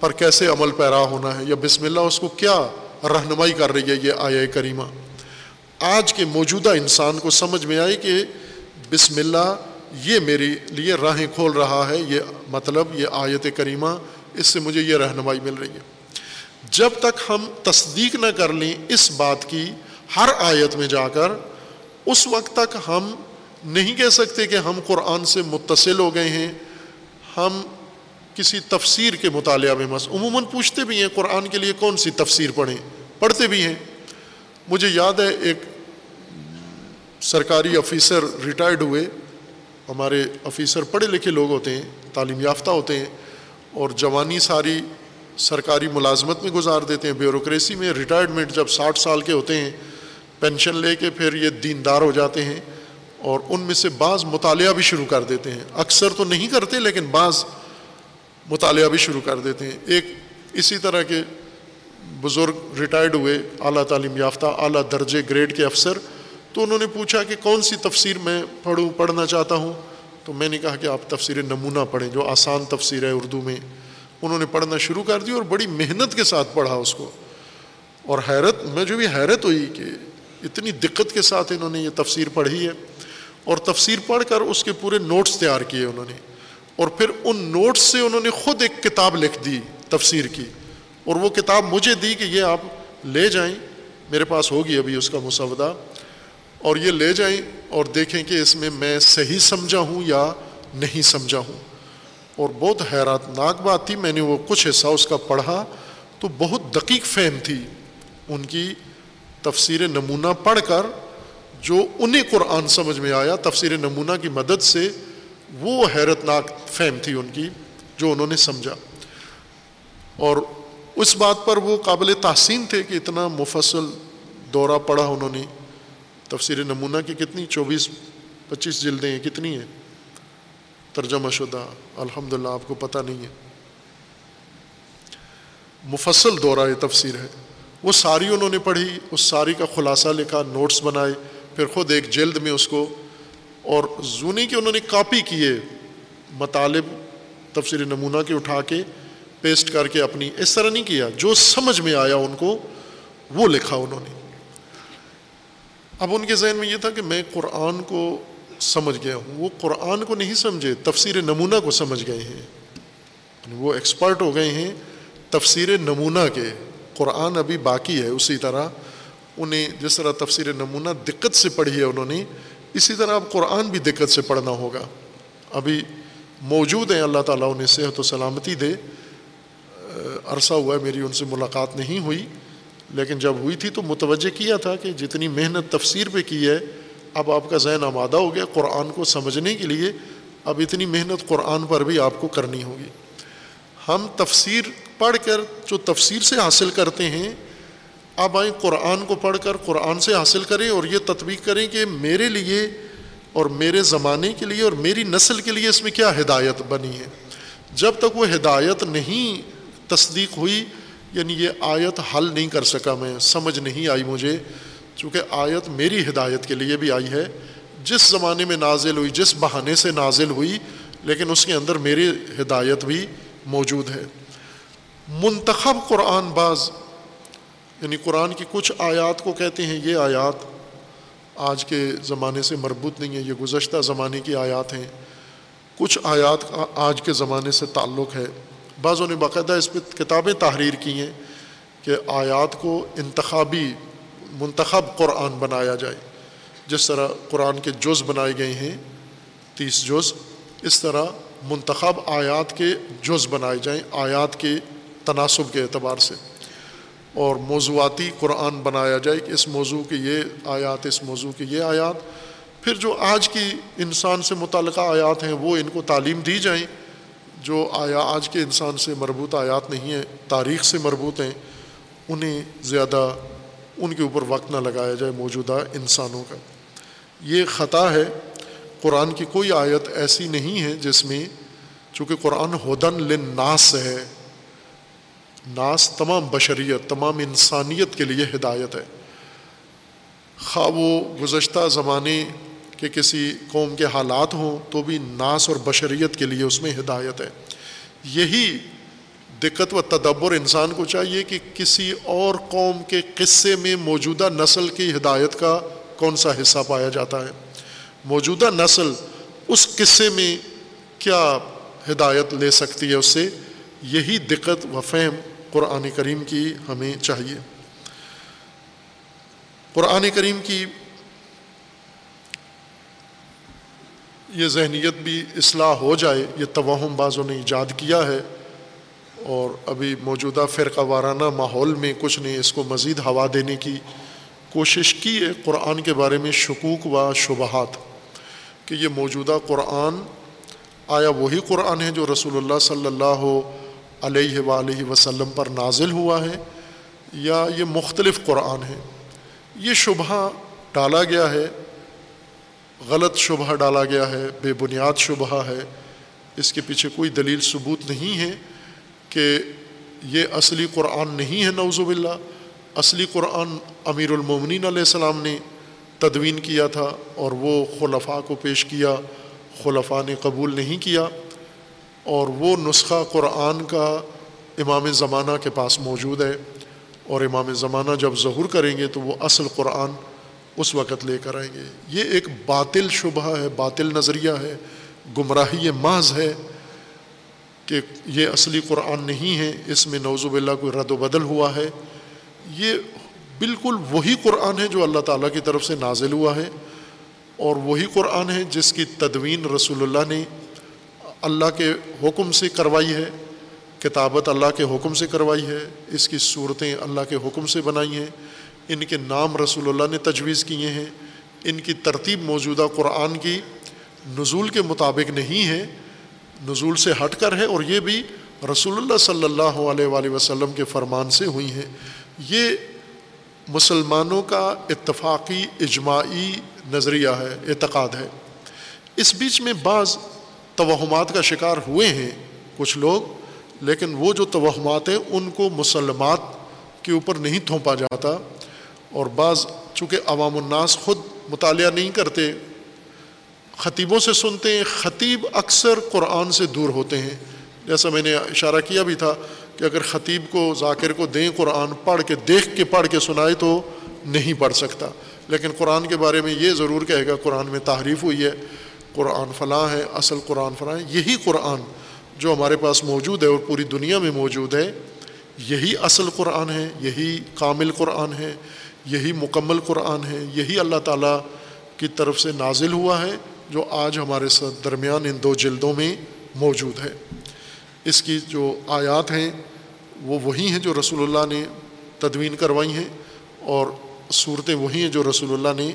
پر کیسے عمل پیرا ہونا ہے؟ یا بسم اللہ اس کو کیا رہنمائی کر رہی ہے یہ آیا کریمہ؟ آج کے موجودہ انسان کو سمجھ میں آئی کہ بسم اللہ یہ میری لیے راہیں کھول رہا ہے، یہ مطلب یہ آیت کریمہ اس سے مجھے یہ رہنمائی مل رہی ہے۔ جب تک ہم تصدیق نہ کر لیں اس بات کی، ہر آیت میں جا کر، اس وقت تک ہم نہیں کہہ سکتے کہ ہم قرآن سے متصل ہو گئے ہیں۔ ہم کسی تفسیر کے مطالعہ میں مس، عموماً پوچھتے بھی ہیں قرآن کے لیے کون سی تفسیر پڑھیں۔ پڑھتے بھی ہیں۔ مجھے یاد ہے ایک سرکاری آفیسر ریٹائرڈ ہوئے۔ ہمارے آفیسر پڑھے لکھے لوگ ہوتے ہیں، تعلیم یافتہ ہوتے ہیں۔ اور جوانی ساری سرکاری ملازمت میں گزار دیتے ہیں۔ بیوروکریسی میں ریٹائرمنٹ جب ساٹھ سال کے ہوتے ہیں، پینشن لے کے پھر یہ دیندار ہو جاتے ہیں اور ان میں سے بعض مطالعہ بھی شروع کر دیتے ہیں۔ اکثر تو نہیں کرتے لیکن بعض مطالعہ بھی شروع کر دیتے ہیں۔ ایک اسی طرح کے بزرگ ریٹائرڈ ہوئے، اعلیٰ تعلیم یافتہ، اعلیٰ درجے گریڈ کے افسر، تو انہوں نے پوچھا کہ کون سی تفسیر میں پڑھوں، پڑھنا چاہتا ہوں؟ تو میں نے کہا کہ آپ تفسیر نمونہ پڑھیں، جو آسان تفسیر ہے اردو میں، انہوں نے پڑھنا شروع کر دی اور بڑی محنت کے ساتھ پڑھا اس کو۔ اور حیرت، میں جو بھی حیرت ہوئی کہ اتنی دقت کے ساتھ انہوں نے یہ تفسیر پڑھی ہے۔ اور تفسیر پڑھ کر اس کے پورے نوٹس تیار کیے انہوں نے۔ اور پھر ان نوٹس سے انہوں نے خود ایک کتاب لکھ دی تفسیر کی۔ اور وہ کتاب مجھے دی کہ یہ آپ لے جائیں، میرے پاس ہوگی ابھی اس کا مسودہ۔ اور یہ لے جائیں اور دیکھیں کہ اس میں میں صحیح سمجھا ہوں یا نہیں سمجھا ہوں۔ اور بہت حیرات ناک بات تھی، میں نے وہ کچھ حصہ اس کا پڑھا تو بہت دقیق فہم تھی۔ ان کی تفسیر نمونہ پڑھ کر جو انہیں قرآن سمجھ میں آیا، تفسیر نمونہ کی مدد سے وہ حیرت ناک فہم تھی ان کی جو انہوں نے سمجھا۔ اور اس بات پر وہ قابل تحسین تھے کہ اتنا مفصل دورہ پڑھا انہوں نے۔ تفسیر نمونہ کی کتنی؟ چوبیس، پچیس جلدیں ہیں، کتنی ہیں؟ ترجمہ شدہ الحمد للہ آپ کو پتہ نہیں ہے۔ مفصل دورہ یہ تفسیر ہے۔ وہ ساری انہوں نے پڑھی، اس ساری کا خلاصہ لکھا، نوٹس بنائے، پھر خود ایک جلد میں اس کو، اور زونی کے انہوں نے کاپی کیے مطالب تفسیر نمونہ کے اٹھا کے، پیسٹ کر کے اپنی، اس طرح نہیں کیا، جو سمجھ میں آیا ان کو، وہ لکھا انہوں نے۔ اب ان کے ذہن میں یہ تھا کہ میں قرآن کو سمجھ گیا ہوں۔ وہ قرآن کو نہیں سمجھے، تفسیر نمونہ کو سمجھ گئے ہیں۔ یعنی وہ ایکسپرٹ ہو گئے ہیں تفسیر نمونہ کے۔ قرآن ابھی باقی ہے اسی طرح۔ انہیں جس طرح تفسیر نمونہ دقت سے پڑھی ہے انہوں نے، اسی طرح اب قرآن بھی دقت سے پڑھنا ہوگا۔ ابھی موجود ہیں، اللہ تعالیٰ انہیں صحت و سلامتی دے۔ عرصہ ہوا ہے، میری ان سے ملاقات نہیں ہوئی۔ لیکن جب ہوئی تھی تو متوجہ کیا تھا کہ جتنی محنت تفسیر پہ کی ہے، اب آپ کا ذہن آمادہ ہو گیا قرآن کو سمجھنے کے لیے، اب اتنی محنت قرآن پر بھی آپ کو کرنی ہوگی۔ ہم تفسیر پڑھ کر جو تفسیر سے حاصل کرتے ہیں، اب آئیں قرآن کو پڑھ کر قرآن سے حاصل کریں اور یہ تطبیق کریں کہ میرے لیے اور میرے زمانے کے لیے اور میری نسل کے لیے اس میں کیا ہدایت بنی ہے۔ جب تک وہ ہدایت نہیں تصدیق ہوئی یعنی یہ آیت حل نہیں کر سکا میں، سمجھ نہیں آئی مجھے، چونکہ آیت میری ہدایت کے لیے بھی آئی ہے۔ جس زمانے میں نازل ہوئی، جس بہانے سے نازل ہوئی، لیکن اس کے اندر میری ہدایت بھی موجود ہے۔ منتخب قرآن بعض یعنی قرآن کی کچھ آیات کو کہتے ہیں، یہ آیات آج کے زمانے سے مربوط نہیں ہے یہ گزشتہ زمانے کی آیات ہیں۔ کچھ آیات کا آج کے زمانے سے تعلق ہے۔ بعضوں نے باقاعدہ اس پہ کتابیں تحریر کی ہیں کہ آیات کو انتخابی منتخب قرآن بنایا جائے، جس طرح قرآن کے جز بنائے گئے ہیں، تیس جز، اس طرح منتخب آیات کے جز بنائے جائیں، آیات کے تناسب کے اعتبار سے۔ اور موضوعاتی قرآن بنایا جائے کہ اس موضوع کے یہ آیات، اس موضوع کے یہ آیات، پھر جو آج کی انسان سے متعلقہ آیات ہیں، وہ ان کو تعلیم دی جائیں۔ جو آیا آج کے انسان سے مربوط آیات نہیں ہیں، تاریخ سے مربوط ہیں، انہیں زیادہ ان کے اوپر وقت نہ لگایا جائے موجودہ انسانوں کا۔ یہ خطا ہے، قرآن کی کوئی آیت ایسی نہیں ہے جس میں چونکہ قرآن ہدن لناس ہے، ناس تمام بشریت، تمام انسانیت کے لیے ہدایت ہے۔ خواہ وہ گزشتہ زمانے کے کسی قوم کے حالات ہوں تو بھی ناس اور بشریت کے لیے اس میں ہدایت ہے۔ یہی دقت و تدبر انسان کو چاہیے کہ کسی اور قوم کے قصے میں موجودہ نسل کی ہدایت کا کون سا حصہ پایا جاتا ہے۔ موجودہ نسل اس قصے میں کیا ہدایت لے سکتی ہے، اس سے یہی دقت و فہم قرآن کریم کی ہمیں چاہیے۔ قرآن کریم کی یہ ذہنیت بھی اصلاح ہو جائے، یہ توہم بازوں نے ایجاد کیا ہے اور ابھی موجودہ فرقہ وارانہ ماحول میں کچھ نے اس کو مزید ہوا دینے کی کوشش کی ہے قرآن کے بارے میں شکوک و شبہات کہ یہ موجودہ قرآن آیا وہی قرآن ہے جو رسول اللہ صلی اللہ علیہ وآلہ وسلم پر نازل ہوا ہے یا یہ مختلف قرآن ہے۔ یہ شبہ ڈالا گیا ہے غلط شبہ ڈالا گیا ہے، بے بنیاد شبہ ہے۔ اس کے پیچھے کوئی دلیل ثبوت نہیں ہے کہ یہ اصلی قرآن نہیں ہے نوز باللہ۔ اصلی قرآن امیر المومنین علیہ السلام نے تدوین کیا تھا اور وہ خلفاء کو پیش کیا، خلفاء نے قبول نہیں کیا۔ اور وہ نسخہ قرآن کا امام زمانہ کے پاس موجود ہے۔ اور امام زمانہ جب ظہور کریں گے تو وہ اصل قرآن اس وقت لے کر آئیں گے۔ یہ ایک باطل شبہ ہے، باطل نظریہ ہے، گمراہی محض ہے کہ یہ اصلی قرآن نہیں ہے، اس میں نوزب اللہ کوئی رد و بدل ہوا ہے۔ یہ بالکل وہی قرآن ہے جو اللہ تعالیٰ کی طرف سے نازل ہوا ہے اور وہی قرآن ہے جس کی تدوین رسول اللہ نے اللہ کے حکم سے کروائی ہے، کتابت اللہ کے حکم سے کروائی ہے، اس کی صورتیں اللہ کے حکم سے بنائی ہیں۔ ان کے نام رسول اللہ نے تجویز کیے ہیں، ان کی ترتیب موجودہ قرآن کی نزول کے مطابق نہیں ہے، نزول سے ہٹ کر ہے اور یہ بھی رسول اللہ صلی اللہ علیہ وآلہ وسلم کے فرمان سے ہوئی ہیں۔ یہ مسلمانوں کا اتفاقی، اجماعی نظریہ ہے، اعتقاد ہے۔ اس بیچ میں بعض توہمات کا شکار ہوئے ہیں، کچھ لوگ، لیکن وہ جو توہمات ہیں، ان کو مسلمات کے اوپر نہیں تھونپا جاتا۔ اور بعض چونکہ عوام الناس خود مطالعہ نہیں کرتے، خطیبوں سے سنتے ہیں، خطیب اکثر قرآن سے دور ہوتے ہیں۔ جیسا میں نے اشارہ کیا بھی تھا کہ اگر خطیب کو، ذاکر کو دیں قرآن پڑھ کے، دیکھ کے پڑھ کے سنائے تو نہیں پڑھ سکتا۔ لیکن قرآن کے بارے میں یہ ضرور کہے گا، قرآن میں تعریف ہوئی ہے، قرآن فلاں ہے، اصل قرآن فلاں ہے، یہی قرآن جو ہمارے پاس موجود ہے اور پوری دنیا میں موجود ہے، یہی اصل قرآن ہے، یہی کامل قرآن ہے۔ یہی مکمل قرآن ہے، یہی اللہ تعالیٰ کی طرف سے نازل ہوا ہے، جو آج ہمارے درمیان ان دو جلدوں میں موجود ہے۔ اس کی جو آیات ہیں، وہ وہی ہیں جو رسول اللہ نے تدوین کروائی ہیں، اور صورتیں وہی ہیں جو رسول اللہ نے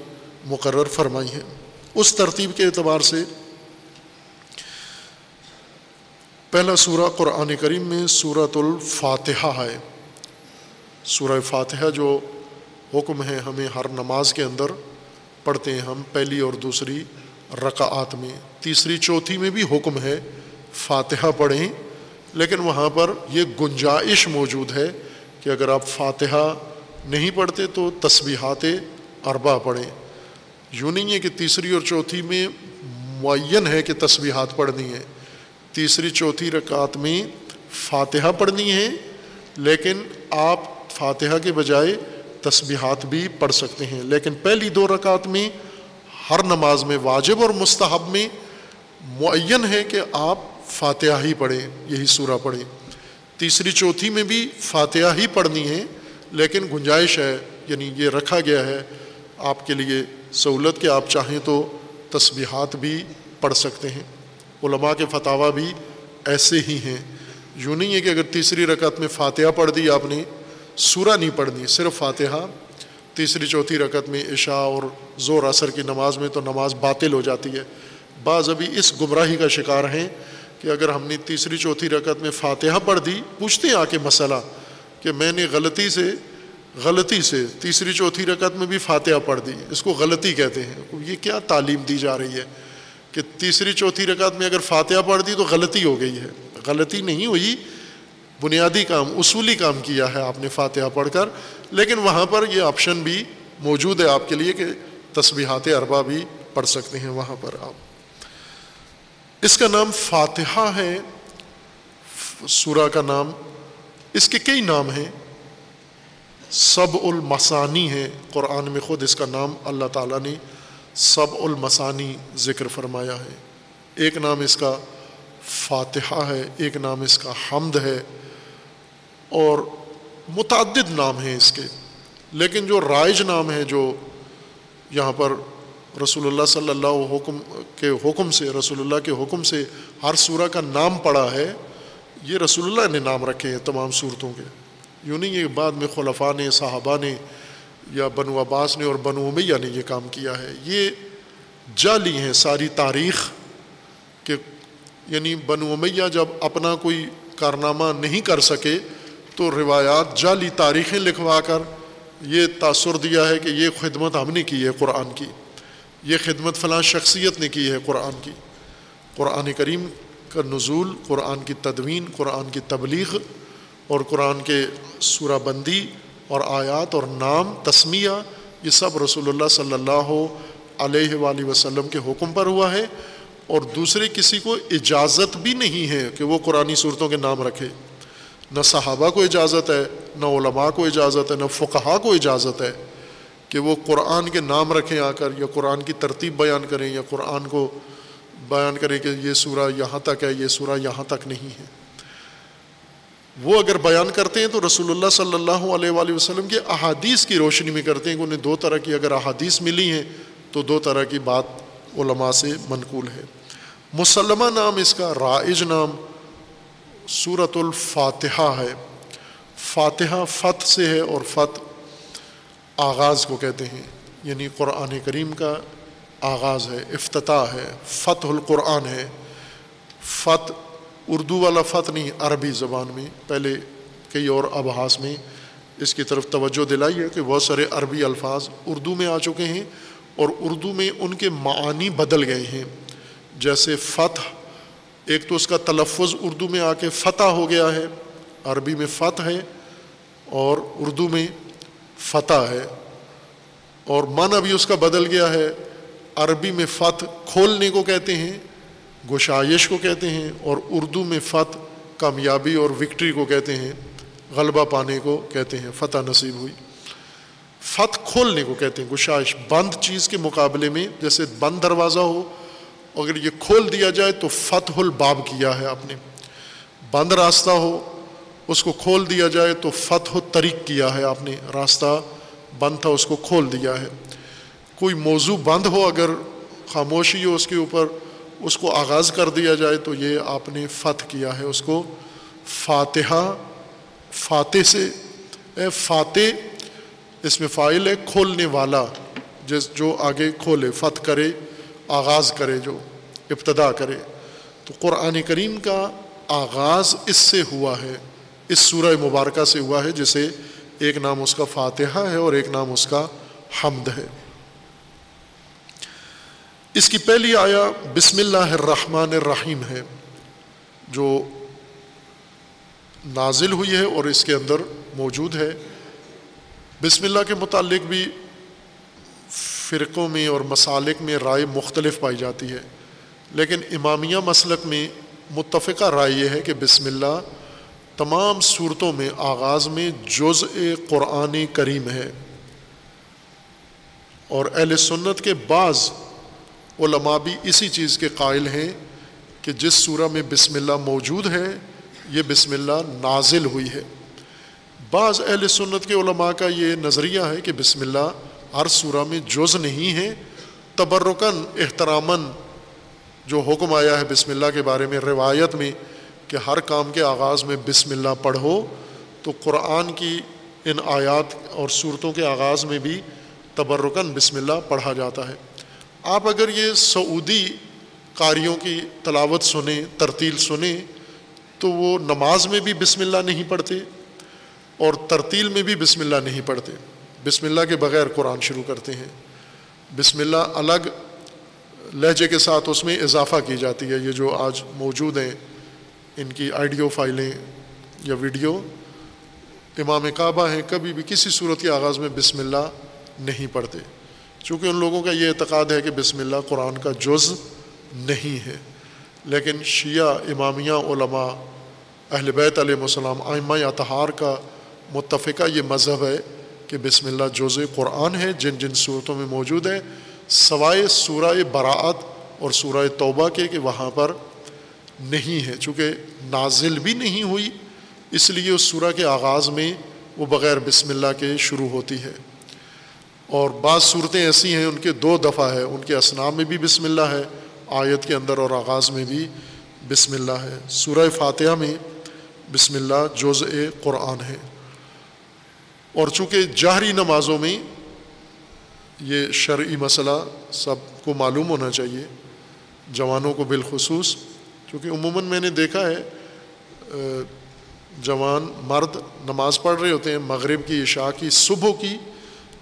مقرر فرمائی ہیں۔ اس ترتیب کے اعتبار سے پہلا سورہ قرآن کریم میں صورت الفاتحہ ہے۔ سورہ فاتحہ جو حکم ہے ہمیں ہر نماز کے اندر پڑھتے ہیں ہم پہلی اور دوسری رکعات میں۔ تیسری، چوتھی میں بھی حکم ہے فاتحہ پڑھیں، لیکن وہاں پر یہ گنجائش موجود ہے کہ اگر آپ فاتحہ نہیں پڑھتے تو تسبیحات اربا پڑھیں۔ یوں نہیں ہے کہ تیسری اور چوتھی میں معین ہے کہ تسبیحات پڑھنی ہے۔ تیسری، چوتھی رکعت میں فاتحہ پڑھنی ہے، لیکن آپ فاتحہ کے بجائے تسبیحات بھی پڑھ سکتے ہیں۔ لیکن پہلی دو رکعت میں ہر نماز میں واجب اور مستحب میں معین ہے کہ آپ فاتحہ ہی پڑھیں، یہی سورہ پڑھیں۔ تیسری چوتھی میں بھی فاتحہ ہی پڑھنی ہے، لیکن گنجائش ہے یعنی یہ رکھا گیا ہے آپ کے لیے سہولت کہ آپ چاہیں تو تسبیحات بھی پڑھ سکتے ہیں۔ علماء کے فتح بھی ایسے ہی ہیں۔ یوں نہیں ہے کہ اگر تیسری رکعت میں فاتحہ پڑھ دی آپ نے سورہ نہیں پڑھنی، صرف فاتحہ، تیسری، چوتھی رکعت میں عشاء اور زور اثر کی نماز میں تو نماز باطل ہو جاتی ہے۔ بعض ابھی اس گمراہی کا شکار ہیں کہ اگر ہم نے تیسری، چوتھی رکعت میں فاتحہ پڑھ دی، پوچھتے ہیں آ کے مسئلہ کہ میں نے غلطی سے غلطی سے تیسری، چوتھی رکعت میں بھی فاتحہ پڑھ دی۔ اس کو غلطی کہتے ہیں۔ یہ کیا تعلیم دی جا رہی ہے کہ تیسری، چوتھی رکعت میں اگر فاتحہ پڑھ دی تو غلطی ہو گئی ہے۔ غلطی نہیں ہوئی بنیادی کام، اصولی کام کیا ہے آپ نے فاتحہ پڑھ کر، لیکن وہاں پر یہ آپشن بھی موجود ہے آپ کے لیے کہ تسبیحات اربا بھی پڑھ سکتے ہیں وہاں پر آپ۔ اس کا نام فاتحہ ہے، سورہ کا نام، اس کے کئی نام ہیں۔ سب المسانی ہے قرآن میں خود اس کا نام اللہ تعالیٰ نے سب المسانی ذکر فرمایا ہے۔ ایک نام اس کا فاتحہ ہے، ایک نام اس کا حمد ہے۔ اور متعدد نام ہیں اس کے۔ لیکن جو رائج نام ہے جو یہاں پر رسول اللہ صلی اللہ حکم کے حکم سے، رسول اللہ کے حکم سے ہر سورہ کا نام پڑا ہے، یہ رسول اللہ نے نام رکھے ہیں تمام صورتوں کے۔ یوں نہیں یہ بعد میں خلفاء نے، صحابہ نے یا بنو عباس نے اور بنو امیہ نے یہ کام کیا ہے۔ یہ جعلی ہیں ساری تاریخ کہ یعنی بنو امیہ جب اپنا کوئی کارنامہ نہیں کر سکے تو روایات جعلی تاریخیں لکھوا کر یہ تاثر دیا ہے کہ یہ خدمت ہم نے کی ہے قرآن کی۔ یہ خدمت فلاں شخصیت نے کی ہے قرآن کی۔ قرآن کریم کا نزول، قرآن کی تدوین، قرآن کی تبلیغ اور قرآن کے سورہ بندی اور آیات اور نام، تسمیہ، یہ سب رسول اللہ صلی اللہ علیہ وآلہ وسلم کے حکم پر ہوا ہے اور دوسرے کسی کو اجازت بھی نہیں ہے کہ وہ قرآن صورتوں کے نام رکھے۔ نہ صحابہ کو اجازت ہے، نہ علماء کو اجازت ہے، نہ فقہا کو اجازت ہے کہ وہ قرآن کے نام رکھیں آ کر یا قرآن کی ترتیب بیان کریں یا قرآن کو بیان کریں کہ یہ سورہ یہاں تک ہے، یہ سورہ یہاں تک نہیں ہے۔ وہ اگر بیان کرتے ہیں تو رسول اللہ صلی اللہ علیہ وآلہ وسلم کے احادیث کی روشنی میں کرتے ہیں کہ انہیں دو طرح کی اگر احادیث ملی ہیں تو دو طرح کی بات علماء سے منقول ہے۔ مسلمہ نام اس کا، رائج نام صورت الفاتحہ ہے۔ فاتحہ فتح سے ہے اور فتح آغاز کو کہتے ہیں۔ یعنی قرآن کریم کا آغاز ہے، افتتاح ہے، فتح القرآن ہے۔ فتح اردو والا فتح نہیں، عربی زبان میں۔ پہلے کئی اور ابحاس میں اس کی طرف توجہ دلائی ہے کہ بہت سارے عربی الفاظ اردو میں آ چکے ہیں اور اردو میں ان کے معانی بدل گئے ہیں۔ جیسے فتح ایک تو اس کا تلفظ اردو میں آ کے فتح ہو گیا ہے، عربی میں فتح ہے اور اردو میں فتح ہے۔ اور معنی بھی اس کا بدل گیا ہے۔ عربی میں فتح کھولنے کو کہتے ہیں، گشائش کو کہتے ہیں اور اردو میں فتح کامیابی اور وکٹری کو کہتے ہیں، غلبہ پانے کو کہتے ہیں، فتح نصیب ہوئی۔ فتح کھولنے کو کہتے ہیں، گشائش، بند چیز کے مقابلے میں، جیسے بند دروازہ ہو اگر یہ کھول دیا جائے تو فتح الباب کیا ہے آپ نے۔ بند راستہ ہو، اس کو کھول دیا جائے تو فتح و طریق کیا ہے آپ نے۔ راستہ بند تھا، اس کو کھول دیا ہے۔ کوئی موضوع بند ہو، اگر خاموشی ہو اس کے اوپر اس کو آغاز کر دیا جائے تو یہ آپ نے فتح کیا ہے۔ اس کو فاتحہ، فاتح سے، اے فاتح، اس میں فائل ہے کھولنے والا، جس جو آگے کھولے، فتح کرے۔ آغاز کرے، جو ابتدا کرے۔ تو قرآن کریم کا آغاز اس سے ہوا ہے، اس سورہ مبارکہ سے ہوا ہے، جسے ایک نام اس کا فاتحہ ہے اور ایک نام اس کا حمد ہے۔ اس کی پہلی آیا بسم اللہ الرحمن الرحیم ہے، جو نازل ہوئی ہے اور اس کے اندر موجود ہے۔ بسم اللہ کے متعلق بھی فرقوں میں اور مسالک میں رائے مختلف پائی جاتی ہے۔ لیکن امامیہ مسلک میں متفقہ رائے یہ ہے کہ بسم اللہ تمام صورتوں میں آغاز میں جز قرآن کریم ہے۔ اور اہل سنت کے بعض علماء بھی اسی چیز کے قائل ہیں کہ جس سورہ میں بسم اللہ موجود ہے، یہ بسم اللہ نازل ہوئی ہے۔ بعض اہل سنت کے علماء کا یہ نظریہ ہے کہ بسم اللہ ہر سورہ میں جز نہیں ہے تبرکن احترامن جو حکم آیا ہے بسم اللہ کے بارے میں، روایت میں کہ ہر کام کے آغاز میں بسم اللہ پڑھو، تو قرآن کی ان آیات اور صورتوں کے آغاز میں بھی تبرکن بسم اللہ پڑھا جاتا ہے۔ آپ اگر یہ سعودی قاریوں کی تلاوت سنیں، ترتیل سنیں، تو وہ نماز میں بھی بسم اللہ نہیں پڑھتے اور ترتیل میں بھی بسم اللہ نہیں پڑھتے۔ بسم اللہ کے بغیر قرآن شروع کرتے ہیں۔ بسم اللہ الگ لہجے کے ساتھ اس میں اضافہ کی جاتی ہے، یہ جو آج موجود ہیں، ان کی آئیڈیو فائلیں یا ویڈیو، امام کعبہ ہیں، کبھی بھی کسی صورت کے آغاز میں بسم اللہ نہیں پڑھتے۔ چونکہ ان لوگوں کا یہ اعتقاد ہے کہ بسم اللہ قرآن کا جز نہیں ہے۔ لیکن شیعہ، امامیہ، علماء، اہل بیت علیہ السلام، آئمہ اتحار کا متفقہ یہ مذہب ہے کہ بسم اللہ جز قرآن ہے، جن جن صورتوں میں موجود ہے، سوائے سورہ براعت اور سورہ توبہ کے، کہ وہاں پر نہیں ہے، چونکہ نازل بھی نہیں ہوئی، اس لیے اس سورہ کے آغاز میں وہ بغیر بسم اللہ کے شروع ہوتی ہے۔ اور بعض صورتیں ایسی ہیں، ان کے دو دفعہ ہے، ان کے اسنام میں بھی بسم اللہ ہے، آیت کے اندر اور آغاز میں بھی بسم اللہ ہے۔ سورہ فاتحہ میں بسم اللہ جز قرآن ہے۔ اور چونکہ جہری نمازوں میں یہ شرعی مسئلہ سب کو معلوم ہونا چاہیے، جوانوں کو بالخصوص کیونکہ عموماً میں نے دیکھا ہے جوان مرد نماز پڑھ رہے ہوتے ہیں، مغرب کی، عشاء کی، صبح کی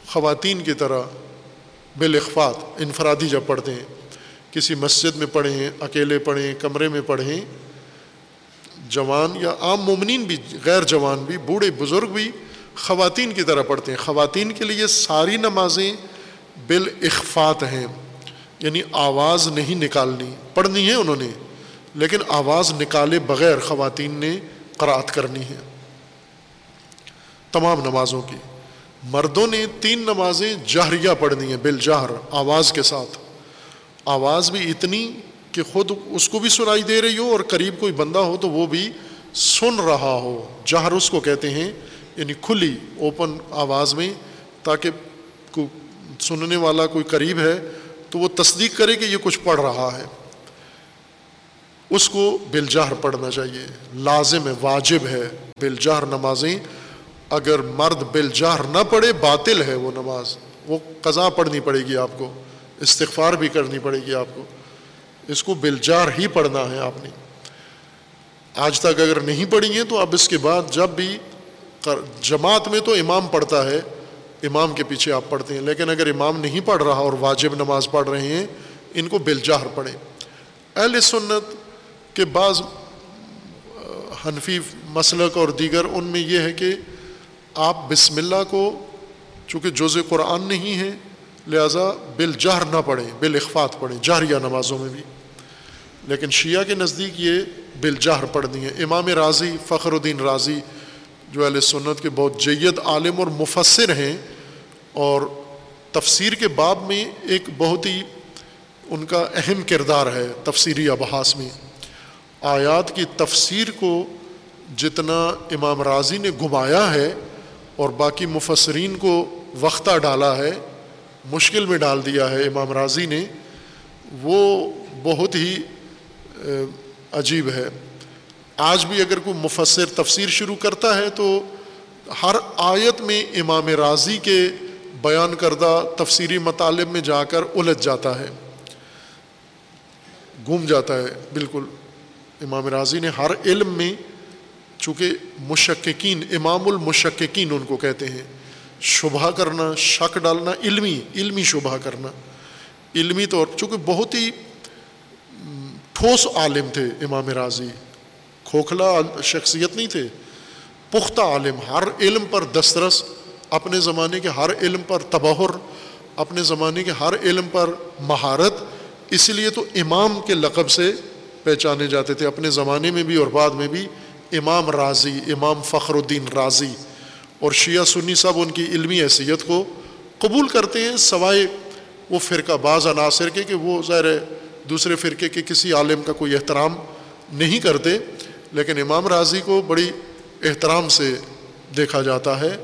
خواتین کی طرح بالاخفات انفرادی جب پڑھتے ہیں، کسی مسجد میں پڑھیں اکیلے پڑھیں کمرے میں پڑھیں جوان یا عام مومنین بھی، غیر جوان بھی، بوڑھے بزرگ بھی خواتین کی طرح پڑھتے ہیں۔ خواتین کے لیے ساری نمازیں بالاخفات ہیں یعنی آواز نہیں نکالنی، پڑھنی ہے انہوں نے، لیکن آواز نکالے بغیر خواتین نے قرات کرنی ہے۔ تمام نمازوں کی۔ مردوں نے تین نمازیں جہریہ پڑھنی ہیں بالجہر، آواز کے ساتھ۔ آواز بھی اتنی کہ خود اس کو بھی سنائی دے رہی ہو اور قریب کوئی بندہ ہو تو وہ بھی سن رہا ہو۔ جہر اس کو کہتے ہیں یعنی کھلی اوپن آواز میں تاکہ سننے والا کوئی قریب ہے تو وہ تصدیق کرے کہ یہ کچھ پڑھ رہا ہے۔ اس کو بلجہر پڑھنا چاہیے۔ لازم ہے، واجب ہے بلجہر نمازیں۔ اگر مرد بلجہر نہ پڑھے، باطل ہے وہ نماز۔ وہ قضا پڑھنی پڑے گی آپ کو، استغفار بھی کرنی پڑے گی آپ کو۔ اس کو بلجار ہی پڑھنا ہے آپ نے۔ آج تک اگر نہیں پڑھی ہیں تو اب اس کے بعد جب بھی جماعت میں تو امام پڑھتا ہے، امام کے پیچھے آپ پڑھتے ہیں، لیکن اگر امام نہیں پڑھ رہا اور واجب نماز پڑھ رہے ہیں، ان کو بلجہر پڑھیں۔ اہل سنت کے بعض حنفی مسلک اور دیگر ان میں یہ ہے کہ آپ بسم اللہ کو، چونکہ جوز قرآن نہیں ہے، لہٰذا بالجہر نہ پڑھیں بالاخفات پڑھیں، جہریہ نمازوں میں بھی۔ لیکن شیعہ کے نزدیک یہ بالجہر پڑھنی ہے۔ امام راضی، فخر الدین راضی جو اہل سنت کے بہت جید عالم اور مفسر ہیں، اور تفسیر کے باب میں ایک بہت ہی ان کا اہم کردار ہے تفسیری ابحاس میں۔ آیات کی تفسیر کو جتنا امام راضی نے گھمایا ہے اور باقی مفسرین کو وقتہ ڈالا ہے، مشکل میں ڈال دیا ہے امام راضی نے، وہ بہت ہی عجیب ہے۔ آج بھی اگر کوئی مفسر تفسیر شروع کرتا ہے تو ہر آیت میں امام راضی کے بیان کردہ تفسیری مطالب میں جا کر الجھ جاتا ہے، گم جاتا ہے۔ بالکل، امام راضی نے ہر علم میں، چونکہ مشققین امام المشققین ان کو کہتے ہیں، شبہ کرنا، شک ڈالنا، علمی علمی شبہ کرنا۔ علمی طور، چونکہ بہت ہی ٹھوس عالم تھے امام راضی۔ کھوکھلا شخصیت نہیں تھے۔ پختہ عالم، ہر علم پر دسترس، اپنے زمانے کے ہر علم پر تبہر اپنے زمانے کے ہر علم پر مہارت، اس لیے تو امام کے لقب سے پہچانے جاتے تھے۔ اپنے زمانے میں بھی اور بعد میں بھی امام راضی، امام فخر الدین راضی۔ اور شیعہ سنی صاحب ان کی علمی حیثیت کو قبول کرتے ہیں، سوائے وہ فرقہ بعض عناصر کے کہ وہ ظاہر دوسرے فرقے کے کسی عالم کا کوئی احترام نہیں کرتے۔ لیکن امام راضی کو بڑی احترام سے دیکھا جاتا ہے،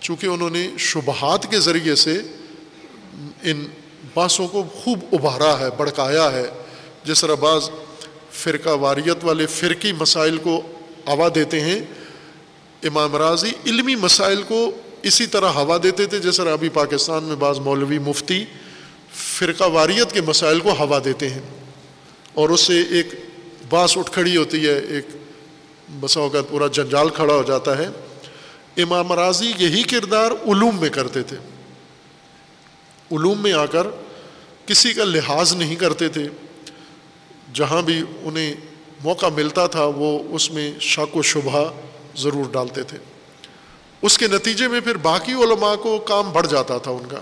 چونکہ انہوں نے شبہات کے ذریعے سے ان باسوں کو خوب ابھارا ہے بڑکایا ہے۔ جس طرح بعض فرقہ واریت والے فرقی مسائل کو ہوا دیتے ہیں، امام راضی علمی مسائل کو اسی طرح ہوا دیتے تھے، جس طرح ابھی پاکستان میں بعض مولوی مفتی فرقہ واریت کے مسائل کو ہوا دیتے ہیں۔ اور اس سے ایک باس اٹھ کھڑی ہوتی ہے، ایک بسا اوقات پورا جنجال کھڑا ہو جاتا ہے۔ امام راضی یہی کردار علوم میں کرتے تھے۔ علوم میں آ کر کسی کا لحاظ نہیں کرتے تھے۔ جہاں بھی انہیں موقع ملتا تھا، وہ اس میں شک و شبہ ضرور ڈالتے تھے۔ اس کے نتیجے میں پھر باقی علماء کو کام بڑھ جاتا تھا ان کا۔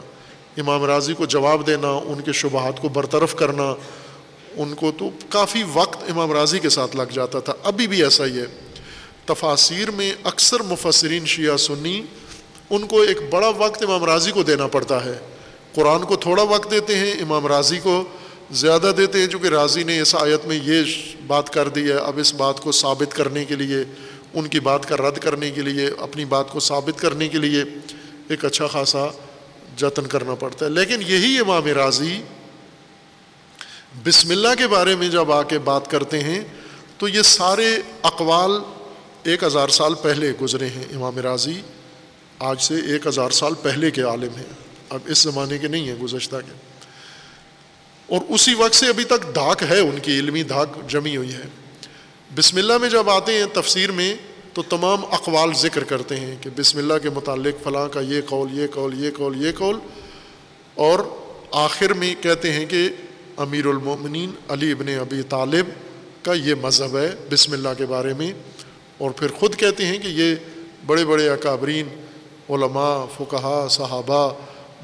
امام راضی کو جواب دینا، ان کے شبہات کو برطرف کرنا ان کو تو کافی وقت امام راضی کے ساتھ لگ جاتا تھا۔ ابھی بھی ایسا ہی ہے۔ تفاصیر میں اکثر مفسرین شیعہ سنی ان کو ایک بڑا وقت امام راضی کو دینا پڑتا ہے۔ قرآن کو تھوڑا وقت دیتے ہیں، امام راضی کو زیادہ دیتے ہیں، چونکہ راضی نے اس آیت میں یہ بات کر دی ہے۔ اب اس بات کو ثابت کرنے کے لیے، ان کی بات کا رد کرنے کے لیے، اپنی بات کو ثابت کرنے کے لیے ایک اچھا خاصا جتن کرنا پڑتا ہے۔ لیکن یہی امام راضی بسم اللہ کے بارے میں جب آ کے بات کرتے ہیں، تو یہ سارے اقوال ایک ہزار سال پہلے گزرے ہیں۔ امام راضی آج سے ایک ہزار سال پہلے کے عالم ہیں۔ اب اس زمانے کے نہیں ہیں، گزشتہ کے۔ اور اسی وقت سے ابھی تک دھاک ہے ان کی، علمی دھاک جمی ہوئی ہے۔ بسم اللہ میں جب آتے ہیں تفسیر میں، تو تمام اقوال ذکر کرتے ہیں کہ بسم اللہ کے متعلق فلاں کا یہ قول یہ قول یہ قول یہ قول۔ اور آخر میں کہتے ہیں کہ امیر المومنین علی ابن ابی طالب کا یہ مذہب ہے بسم اللہ کے بارے میں اور پھر خود کہتے ہیں کہ یہ بڑے بڑے اکابرین، علماء، فقہا، صحابہ،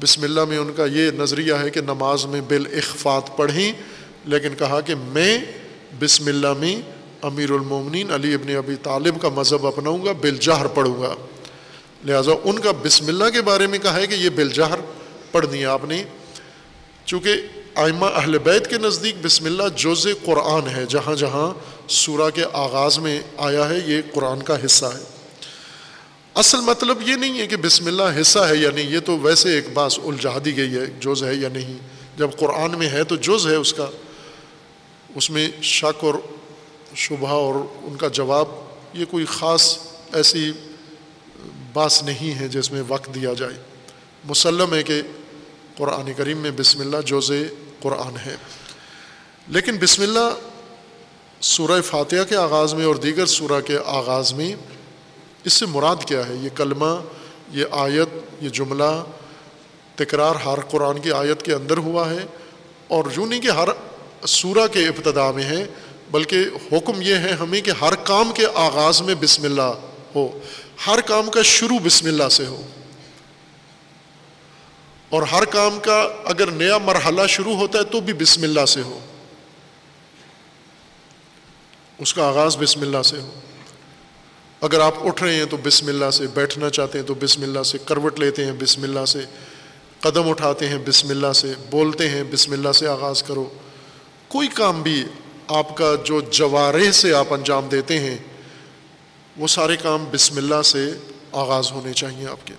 بسم اللہ میں ان کا یہ نظریہ ہے کہ نماز میں بالاخفات پڑھیں، لیکن کہا کہ میں بسم اللہ میں امیر المومنین علی ابن ابی طالب کا مذہب اپناؤں گا، بالجہر پڑھوں گا۔ لہٰذا ان کا بسم اللہ کے بارے میں کہا ہے کہ یہ بالجہر پڑھ دیا آپ نے۔ چونکہ آئمہ اہل بیت کے نزدیک بسم اللہ جوز قرآن ہے، جہاں جہاں سورہ کے آغاز میں آیا ہے، یہ قرآن کا حصہ ہے۔ اصل مطلب یہ نہیں ہے کہ بسم اللہ حصہ ہے یا نہیں، یہ تو ویسے ایک باس الجھا دی گئی ہے جوز ہے یا نہیں۔ جب قرآن میں ہے تو جوز ہے اس کا۔ اس میں شک اور شبہ اور ان کا جواب، یہ کوئی خاص ایسی باس نہیں ہے جس میں وقت دیا جائے۔ مسلم ہے کہ قرآن کریم میں بسم اللہ جوز قرآن ہے۔ لیکن بسم اللہ سورہ فاتحہ کے آغاز میں اور دیگر سورہ کے آغاز میں اس سے مراد کیا ہے؟ یہ کلمہ، یہ آیت، یہ جملہ تکرار ہر قرآن کی آیت کے اندر ہوا ہے اور یوں نہیں کہ ہر سورہ کے ابتدا میں ہے، بلکہ حکم یہ ہے ہمیں کہ ہر کام کے آغاز میں بسم اللہ ہو، ہر کام کا شروع بسم اللہ سے ہو۔ اور ہر کام کا اگر نیا مرحلہ شروع ہوتا ہے تو بھی بسم اللہ سے ہو۔ اس کا آغاز بسم اللہ سے ہو۔ اگر آپ اٹھ رہے ہیں تو بسم اللہ سے، بیٹھنا چاہتے ہیں تو بسم اللہ سے، کروٹ لیتے ہیں بسم اللہ سے، قدم اٹھاتے ہیں بسم اللہ سے، بولتے ہیں بسم اللہ سے آغاز کرو۔ کوئی کام بھی آپ کا جو جوارے سے آپ انجام دیتے ہیں، وہ سارے کام بسم اللہ سے آغاز ہونے چاہیے آپ کے۔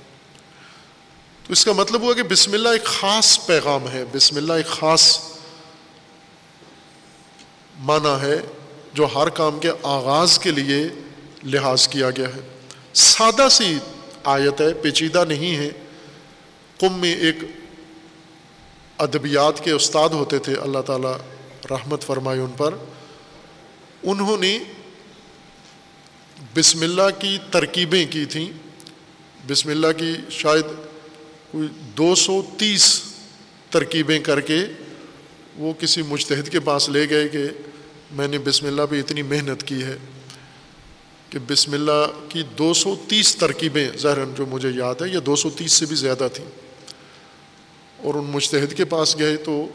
تو اس کا مطلب ہوا کہ بسم اللہ ایک خاص پیغام ہے، بسم اللہ ایک خاص معنی ہے جو ہر کام کے آغاز کے لیے لحاظ کیا گیا ہے۔ سادہ سی آیت ہے، پیچیدہ نہیں ہے۔ قم میں ایک ادبیات کے استاد ہوتے تھے، اللہ تعالیٰ رحمت فرمائے ان پر۔ انہوں نے بسم اللہ کی ترکیبیں کی تھیں۔ بسم اللہ کی شاید کوئی دو سو تیس ترکیبیں کر کے وہ کسی مشتحد کے پاس لے گئے کہ میں نے بسم اللہ پہ اتنی محنت کی ہے کہ بسم اللہ کی دو سو تیس ترکیبیں ظاہر جو مجھے یاد ہے یہ دو سو تیس سے بھی زیادہ تھیں۔ اور ان مشتحد کے پاس گئے تو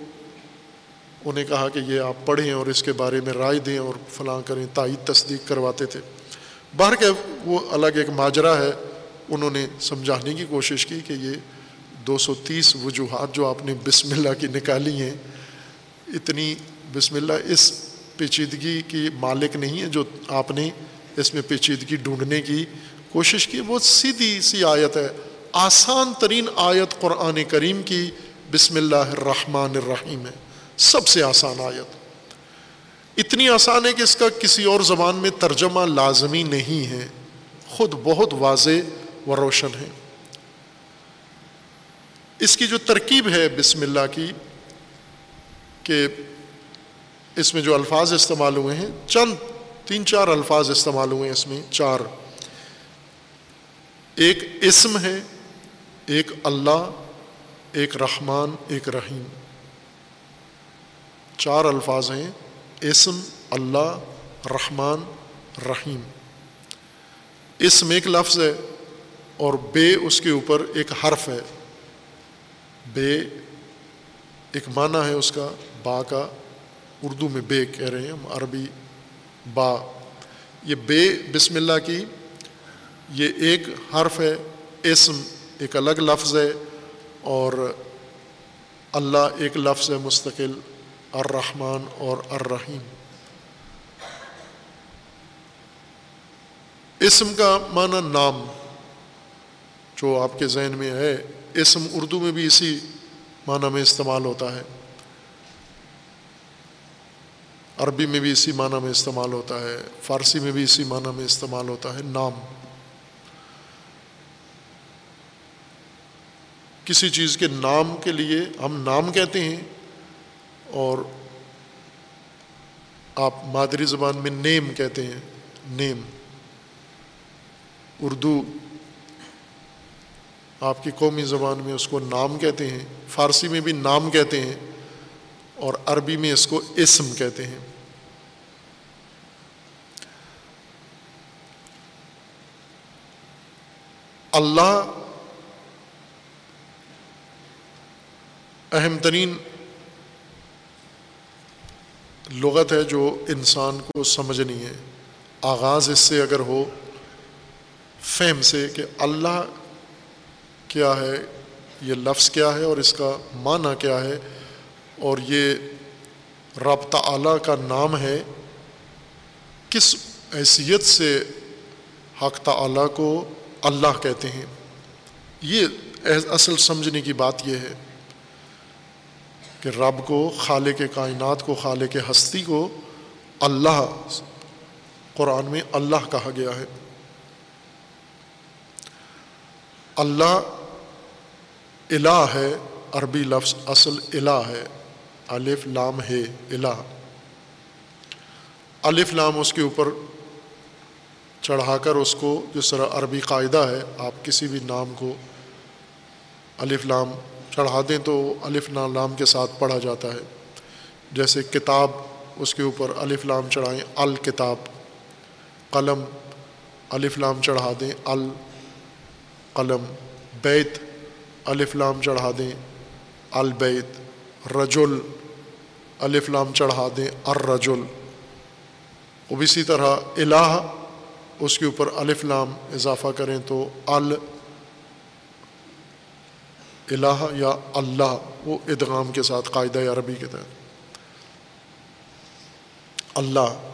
انہیں کہا کہ یہ آپ پڑھیں اور اس کے بارے میں رائے دیں اور فلاں کریں، تائید تصدیق کرواتے تھے۔ باہر کے وہ الگ ایک ماجرا ہے، انہوں نے سمجھانے کی کوشش کی کہ یہ دو سو تیس وجوہات جو آپ نے بسم اللہ کی نکالی ہیں، اتنی بسم اللہ اس پیچیدگی کی مالک نہیں ہے جو آپ نے اس میں پیچیدگی ڈھونڈنے کی کوشش کی۔ وہ سیدھی سی آیت ہے، آسان ترین آیت قرآن کریم کی بسم اللہ الرحمن الرحیم ہے۔ سب سے آسان آیت۔ اتنی آسان ہے کہ اس کا کسی اور زبان میں ترجمہ لازمی نہیں ہے۔ خود بہت واضح و روشن ہے۔ اس کی جو ترکیب ہے بسم اللہ کی، کہ اس میں جو الفاظ استعمال ہوئے ہیں، چند، تین، چار الفاظ استعمال ہوئے ہیں اس میں، چار۔ ایک اسم ہے، ایک اللہ، ایک رحمان، ایک رحیم۔ چار الفاظ ہیں، اسم، اللہ، رحمان، رحیم۔ اسم ایک لفظ ہے اور بے اس کے اوپر ایک حرف ہے۔ بے ایک معنی ہے اس کا، با کا۔ اردو میں بے کہہ رہے ہیں ہم، عربی با۔ یہ بے بسم اللہ کی، یہ ایک حرف ہے، اسم ایک الگ لفظ ہے اور اللہ ایک لفظ ہے، مستقل، الرحمن اور الرحیم۔ اسم کا معنی نام، جو آپ کے ذہن میں ہے اسم اردو میں بھی اسی معنی میں استعمال ہوتا ہے۔ عربی میں بھی اسی معنی میں استعمال ہوتا ہے۔ فارسی میں بھی اسی معنی میں استعمال ہوتا ہے۔ نام۔ کسی چیز کے نام کے لیے ہم نام کہتے ہیں اور آپ مادری زبان میں نیم کہتے ہیں۔ نیم۔ اردو آپ کی قومی زبان میں اس کو نام کہتے ہیں، فارسی میں بھی نام کہتے ہیں اور عربی میں اس کو اسم کہتے ہیں۔ اللہ اہم ترین لغت ہے جو انسان کو سمجھنی ہے۔ آغاز اس سے اگر ہو، فہم سے کہ اللہ کیا ہے، یہ لفظ کیا ہے اور اس کا معنی کیا ہے؟ اور یہ رابطہ اعلیٰ کا نام ہے، کس حیثیت سے حق تعلیٰ کو اللہ کہتے ہیں؟ یہ اصل سمجھنے کی بات یہ ہے کہ رب کو، خالق کے کائنات کو، خالق کے ہستی کو اللہ، قرآن میں اللہ کہا گیا ہے۔ اللہ الہ ہے، عربی لفظ اصل الہ ہے۔ الف لام ہے، الہ۔ الف لام اس کے اوپر چڑھا کر اس کو جس طرح عربی قاعدہ ہے، آپ کسی بھی نام کو الف لام چڑھا دیں تو الف لام کے ساتھ پڑھا جاتا ہے۔ جیسے کتاب، اس کے اوپر الف لام چڑھائیں، الکتاب۔ قلم، الف لام چڑھا دیں القلم بیت۔ الف لام چڑھا دیں، البیت، رجل، الف لام چڑھا دیں، الرجل۔ اب اسی طرح الہ، اس کے اوپر الف لام اضافہ کریں تو ال، الہ یا اللہ، وہ ادغام کے ساتھ قاعدہ عربی کے تحت۔ اللہ۔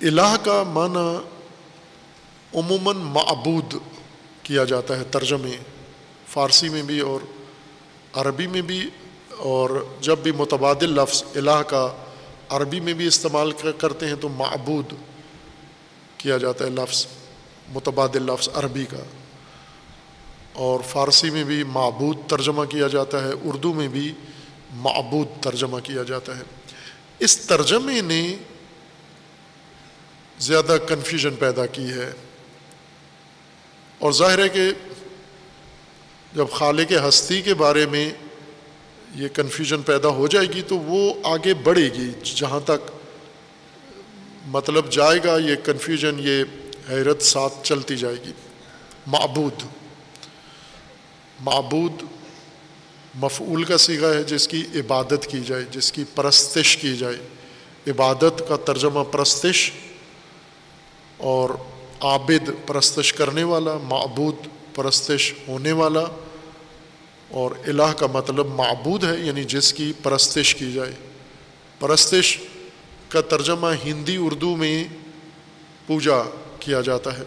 الہ کا معنی عموماً معبود کیا جاتا ہے، ترجمے۔ فارسی میں بھی اور عربی میں بھی اور جب بھی متبادل لفظ الہ کا عربی میں بھی استعمال کرتے ہیں تو معبود کیا جاتا ہے لفظ، متبادل لفظ عربی کا۔ اور فارسی میں بھی معبود ترجمہ کیا جاتا ہے، اردو میں بھی معبود ترجمہ کیا جاتا ہے۔ اس ترجمے نے زیادہ کنفیوژن پیدا کی ہے۔ اور ظاہر ہے کہ جب خالق ہستی کے بارے میں یہ کنفیوژن پیدا ہو جائے گی تو وہ آگے بڑھے گی، جہاں تک مطلب جائے گا، یہ کنفیوژن یہ حیرت ساتھ چلتی جائے گی۔ معبود معبود مفعول کا سیگا ہے جس کی عبادت کی جائے، جس کی پرستش کی جائے۔ عبادت کا ترجمہ پرستش اور عابد پرستش کرنے والا، معبود پرستش ہونے والا اور الہ کا مطلب معبود ہے یعنی جس کی پرستش کی جائے۔ پرستش کا ترجمہ ہندی اردو میں پوجا کیا جاتا ہے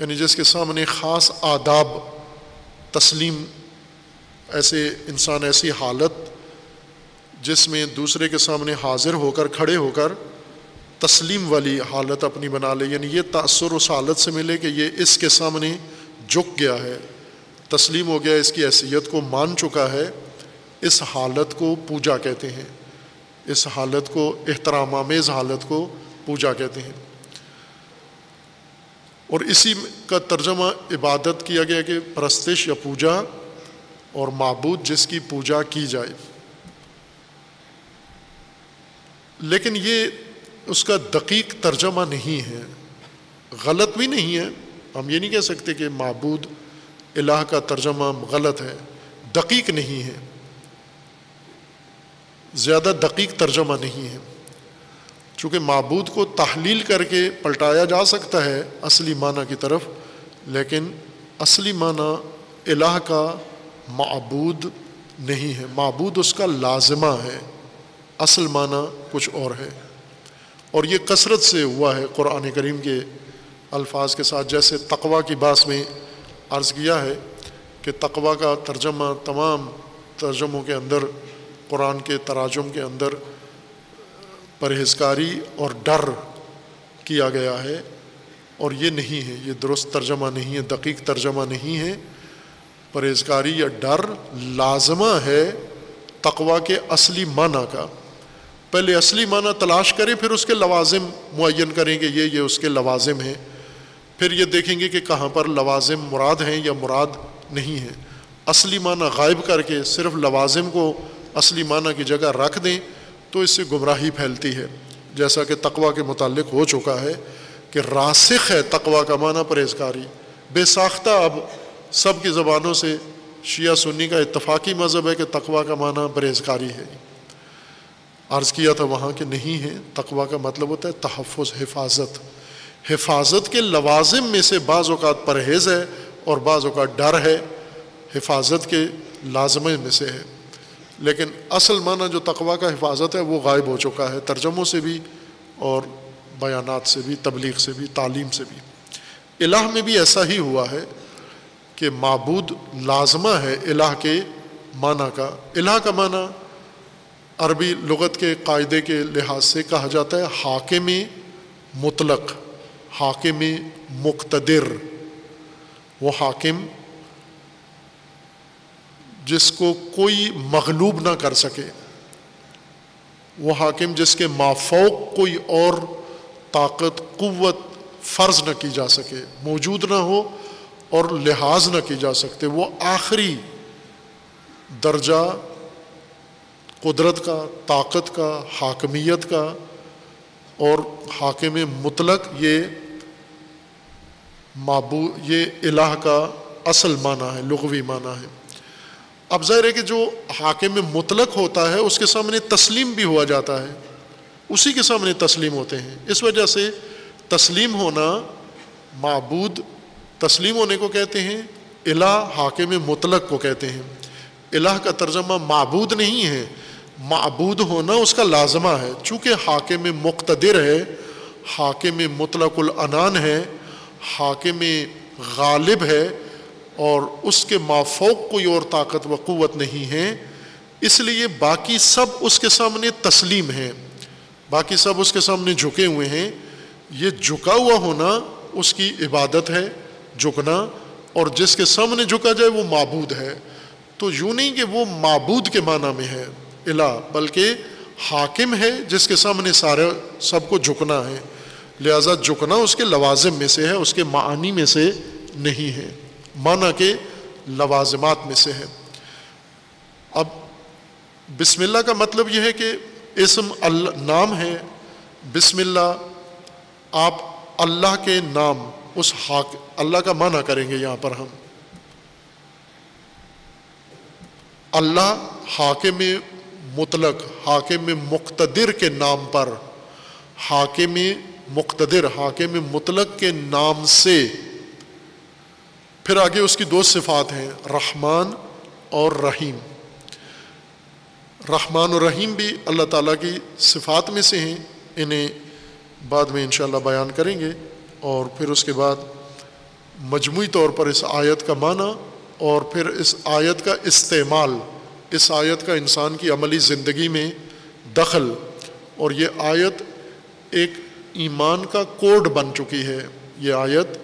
یعنی جس کے سامنے خاص آداب، تسلیم، ایسے انسان، ایسی حالت جس میں دوسرے کے سامنے حاضر ہو کر، کھڑے ہو کر تسلیم والی حالت اپنی بنا لے۔ یعنی یہ تأثر اس حالت سے ملے کہ یہ اس کے سامنے جھک گیا ہے، تسلیم ہو گیا، اس کی حیثیت کو مان چکا ہے۔ اس حالت کو پوجا کہتے ہیں۔ اس حالت کو، احترام آمیز حالت کو پوجا کہتے ہیں۔ اور اسی کا ترجمہ عبادت کیا گیا کہ پرستش یا پوجا اور معبود جس کی پوجا کی جائے۔ لیکن یہ اس کا دقیق ترجمہ نہیں ہے، غلط بھی نہیں ہے۔ ہم یہ نہیں کہہ سکتے کہ معبود الہ کا ترجمہ غلط ہے، دقیق نہیں ہے۔ زیادہ دقیق ترجمہ نہیں ہے۔ چونکہ معبود کو تحلیل کر کے پلٹایا جا سکتا ہے اصلی معنی کی طرف، لیکن اصلی معنی الہ کا معبود نہیں ہے۔ معبود اس کا لازمہ ہے۔ اصل معنی کچھ اور ہے۔ اور یہ کثرت سے ہوا ہے قرآن کریم کے الفاظ کے ساتھ، جیسے تقوا کی باس میں عرض کیا ہے کہ تقوا کا ترجمہ تمام ترجموں کے اندر، قرآن کے تراجم کے اندر پرہیزکاری اور ڈر کیا گیا ہے۔ اور یہ نہیں ہے، یہ درست ترجمہ نہیں ہے، دقیق ترجمہ نہیں ہے۔ پرہیزکاری یا ڈر لازمہ ہے تقوا کے اصلی معنی کا۔ پہلے اصلی معنی تلاش کریں، پھر اس کے لوازم معین کریں گے یہ یہ اس کے لوازم ہیں۔ پھر یہ دیکھیں گے کہ کہاں پر لوازم مراد ہیں یا مراد نہیں ہیں۔ اصلی معنی غائب کر کے صرف لوازم کو اصلی معنی کی جگہ رکھ دیں تو اس سے گمراہی پھیلتی ہے۔ جیسا کہ تقوا کے متعلق ہو چکا ہے کہ راسخ ہے تقوا کا معنی پرہیزکاری بے ساختہ اب سب کی زبانوں سے شیعہ سنی کا اتفاقی مذہب ہے کہ تقوا کا معنی پرہیزکاری ہے۔ عرض کیا تھا وہاں کہ نہیں ہے تقوا کا مطلب ہوتا ہے تحفظ، حفاظت۔ حفاظت کے لوازم میں سے بعض اوقات پرہیز ہے اور بعض اوقات ڈر ہے، حفاظت کے لازمے میں سے ہے۔ لیکن اصل معنی جو تقوا کا حفاظت ہے وہ غائب ہو چکا ہے، ترجموں سے بھی اور بیانات سے بھی، تبلیغ سے بھی، تعلیم سے بھی۔ الہ میں بھی ایسا ہی ہوا ہے کہ معبود لازمہ ہے الہ کے معنی کا۔ الہ کا معنی عربی لغت کے قاعدے کے لحاظ سے کہا جاتا ہے، حاکم مطلق۔ حاکم مقتدر۔ وہ حاکم جس کو کوئی مغلوب نہ کر سکے۔ وہ حاکم جس کے مافوق کوئی اور طاقت، قوت فرض نہ کی جا سکے، موجود نہ ہو اور لحاظ نہ کی جا سکتے۔ وہ آخری درجہ قدرت کا، طاقت کا، حاکمیت کا اور حاکم مطلق یہ معبو یہ الہ کا اصل معنی ہے، لغوی معنی ہے۔ اب ظاہر ہے کہ جو حاکم مطلق ہوتا ہے، اس کے سامنے تسلیم بھی ہوا جاتا ہے۔ اسی کے سامنے تسلیم ہوتے ہیں۔ اس وجہ سے تسلیم ہونا معبود تسلیم ہونے کو کہتے ہیں، الہ حاکم مطلق کو کہتے ہیں۔ الہ کا ترجمہ معبود نہیں ہے۔ معبود ہونا اس کا لازمہ ہے۔ چونکہ حاکم مقتدر ہے، حاکم مطلق العنان ہے حاکم غالب ہے اور اس کے مافوق کوئی اور طاقت و قوت نہیں ہے، اس لیے باقی سب اس کے سامنے تسلیم ہیں۔ باقی سب اس کے سامنے جھکے ہوئے ہیں۔ یہ جھکا ہوا ہونا اس کی عبادت ہے، جھکنا، اور جس کے سامنے جھکا جائے وہ معبود ہے۔ تو یوں نہیں کہ وہ معبود کے معنی میں ہے۔ الہ، بلکہ حاکم ہے جس کے سامنے سارے سب کو جھکنا ہے۔ لہٰذا جھکنا اس کے لوازم میں سے ہے، اس کے معنی میں سے نہیں ہے۔ معنی کے لوازمات میں سے ہے۔ اب بسم اللہ کا مطلب یہ ہے کہ اسم اللہ نام ہے۔ بسم اللہ، آپ اللہ کے نام، اس حاک، اللہ کا معنی کریں گے یہاں پر ہم۔ اللہ حاکم مطلق، حاکم مقتدر کے نام پر، حاکم مقتدر حاکم مطلق کے نام سے پھر آگے اس کی دو صفات ہیں، رحمان اور رحیم۔ رحمان و رحیم بھی اللہ تعالیٰ کی صفات میں سے ہیں، انہیں بعد میں انشاءاللہ بیان کریں گے۔ اور پھر اس کے بعد مجموعی طور پر اس آیت کا معنی اور پھر اس آیت کا استعمال، اس آیت کا انسان کی عملی زندگی میں دخل۔ اور یہ آیت ایک ایمان کا کوڈ بن چکی ہے۔ یہ آیت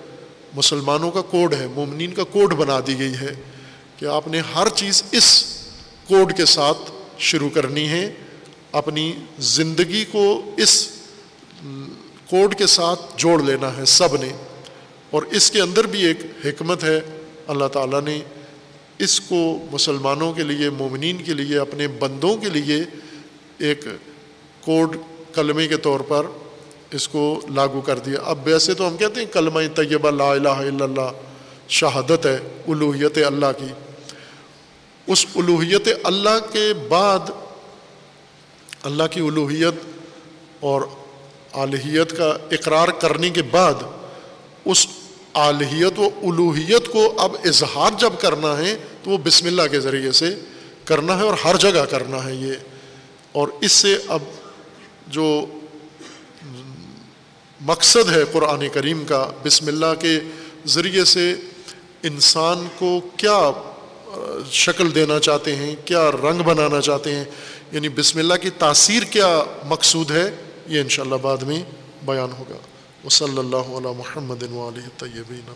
مسلمانوں کا کوڈ ہے، مومنین کا کوڈ بنا دی گئی ہے کہ آپ نے ہر چیز اس کوڈ کے ساتھ شروع کرنی ہے۔ اپنی زندگی کو اس کوڈ کے ساتھ جوڑ لینا ہے سب نے۔ اور اس کے اندر بھی ایک حکمت ہے۔ اللہ تعالیٰ نے اس کو مسلمانوں کے لیے، مومنین کے لیے، اپنے بندوں کے لیے ایک کوڈ، کلمے کے طور پر اس کو لاگو کر دیا۔ اب ویسے تو ہم کہتے ہیں کلمہ طیبہ لا الہ الا اللہ شہادت ہے الوحیت اللہ کی۔ اس الوحیت اللہ کے بعد اللہ کی الوحیت اور الہیت کا اقرار کرنے کے بعد اس الہیت و الوحیت کو اب اظہار جب کرنا ہے تو وہ بسم اللہ کے ذریعے سے کرنا ہے اور ہر جگہ کرنا ہے یہ۔ اور اس سے اب جو مقصد ہے قرآن کریم کا بسم اللہ کے ذریعے سے انسان کو کیا شکل دینا چاہتے ہیں، کیا رنگ بنانا چاہتے ہیں؟ یعنی بسم اللہ کی تاثیر کیا مقصود ہے؟ یہ انشاءاللہ بعد میں بیان ہوگا۔ وہ صلی اللہ علیہ محمد طیبین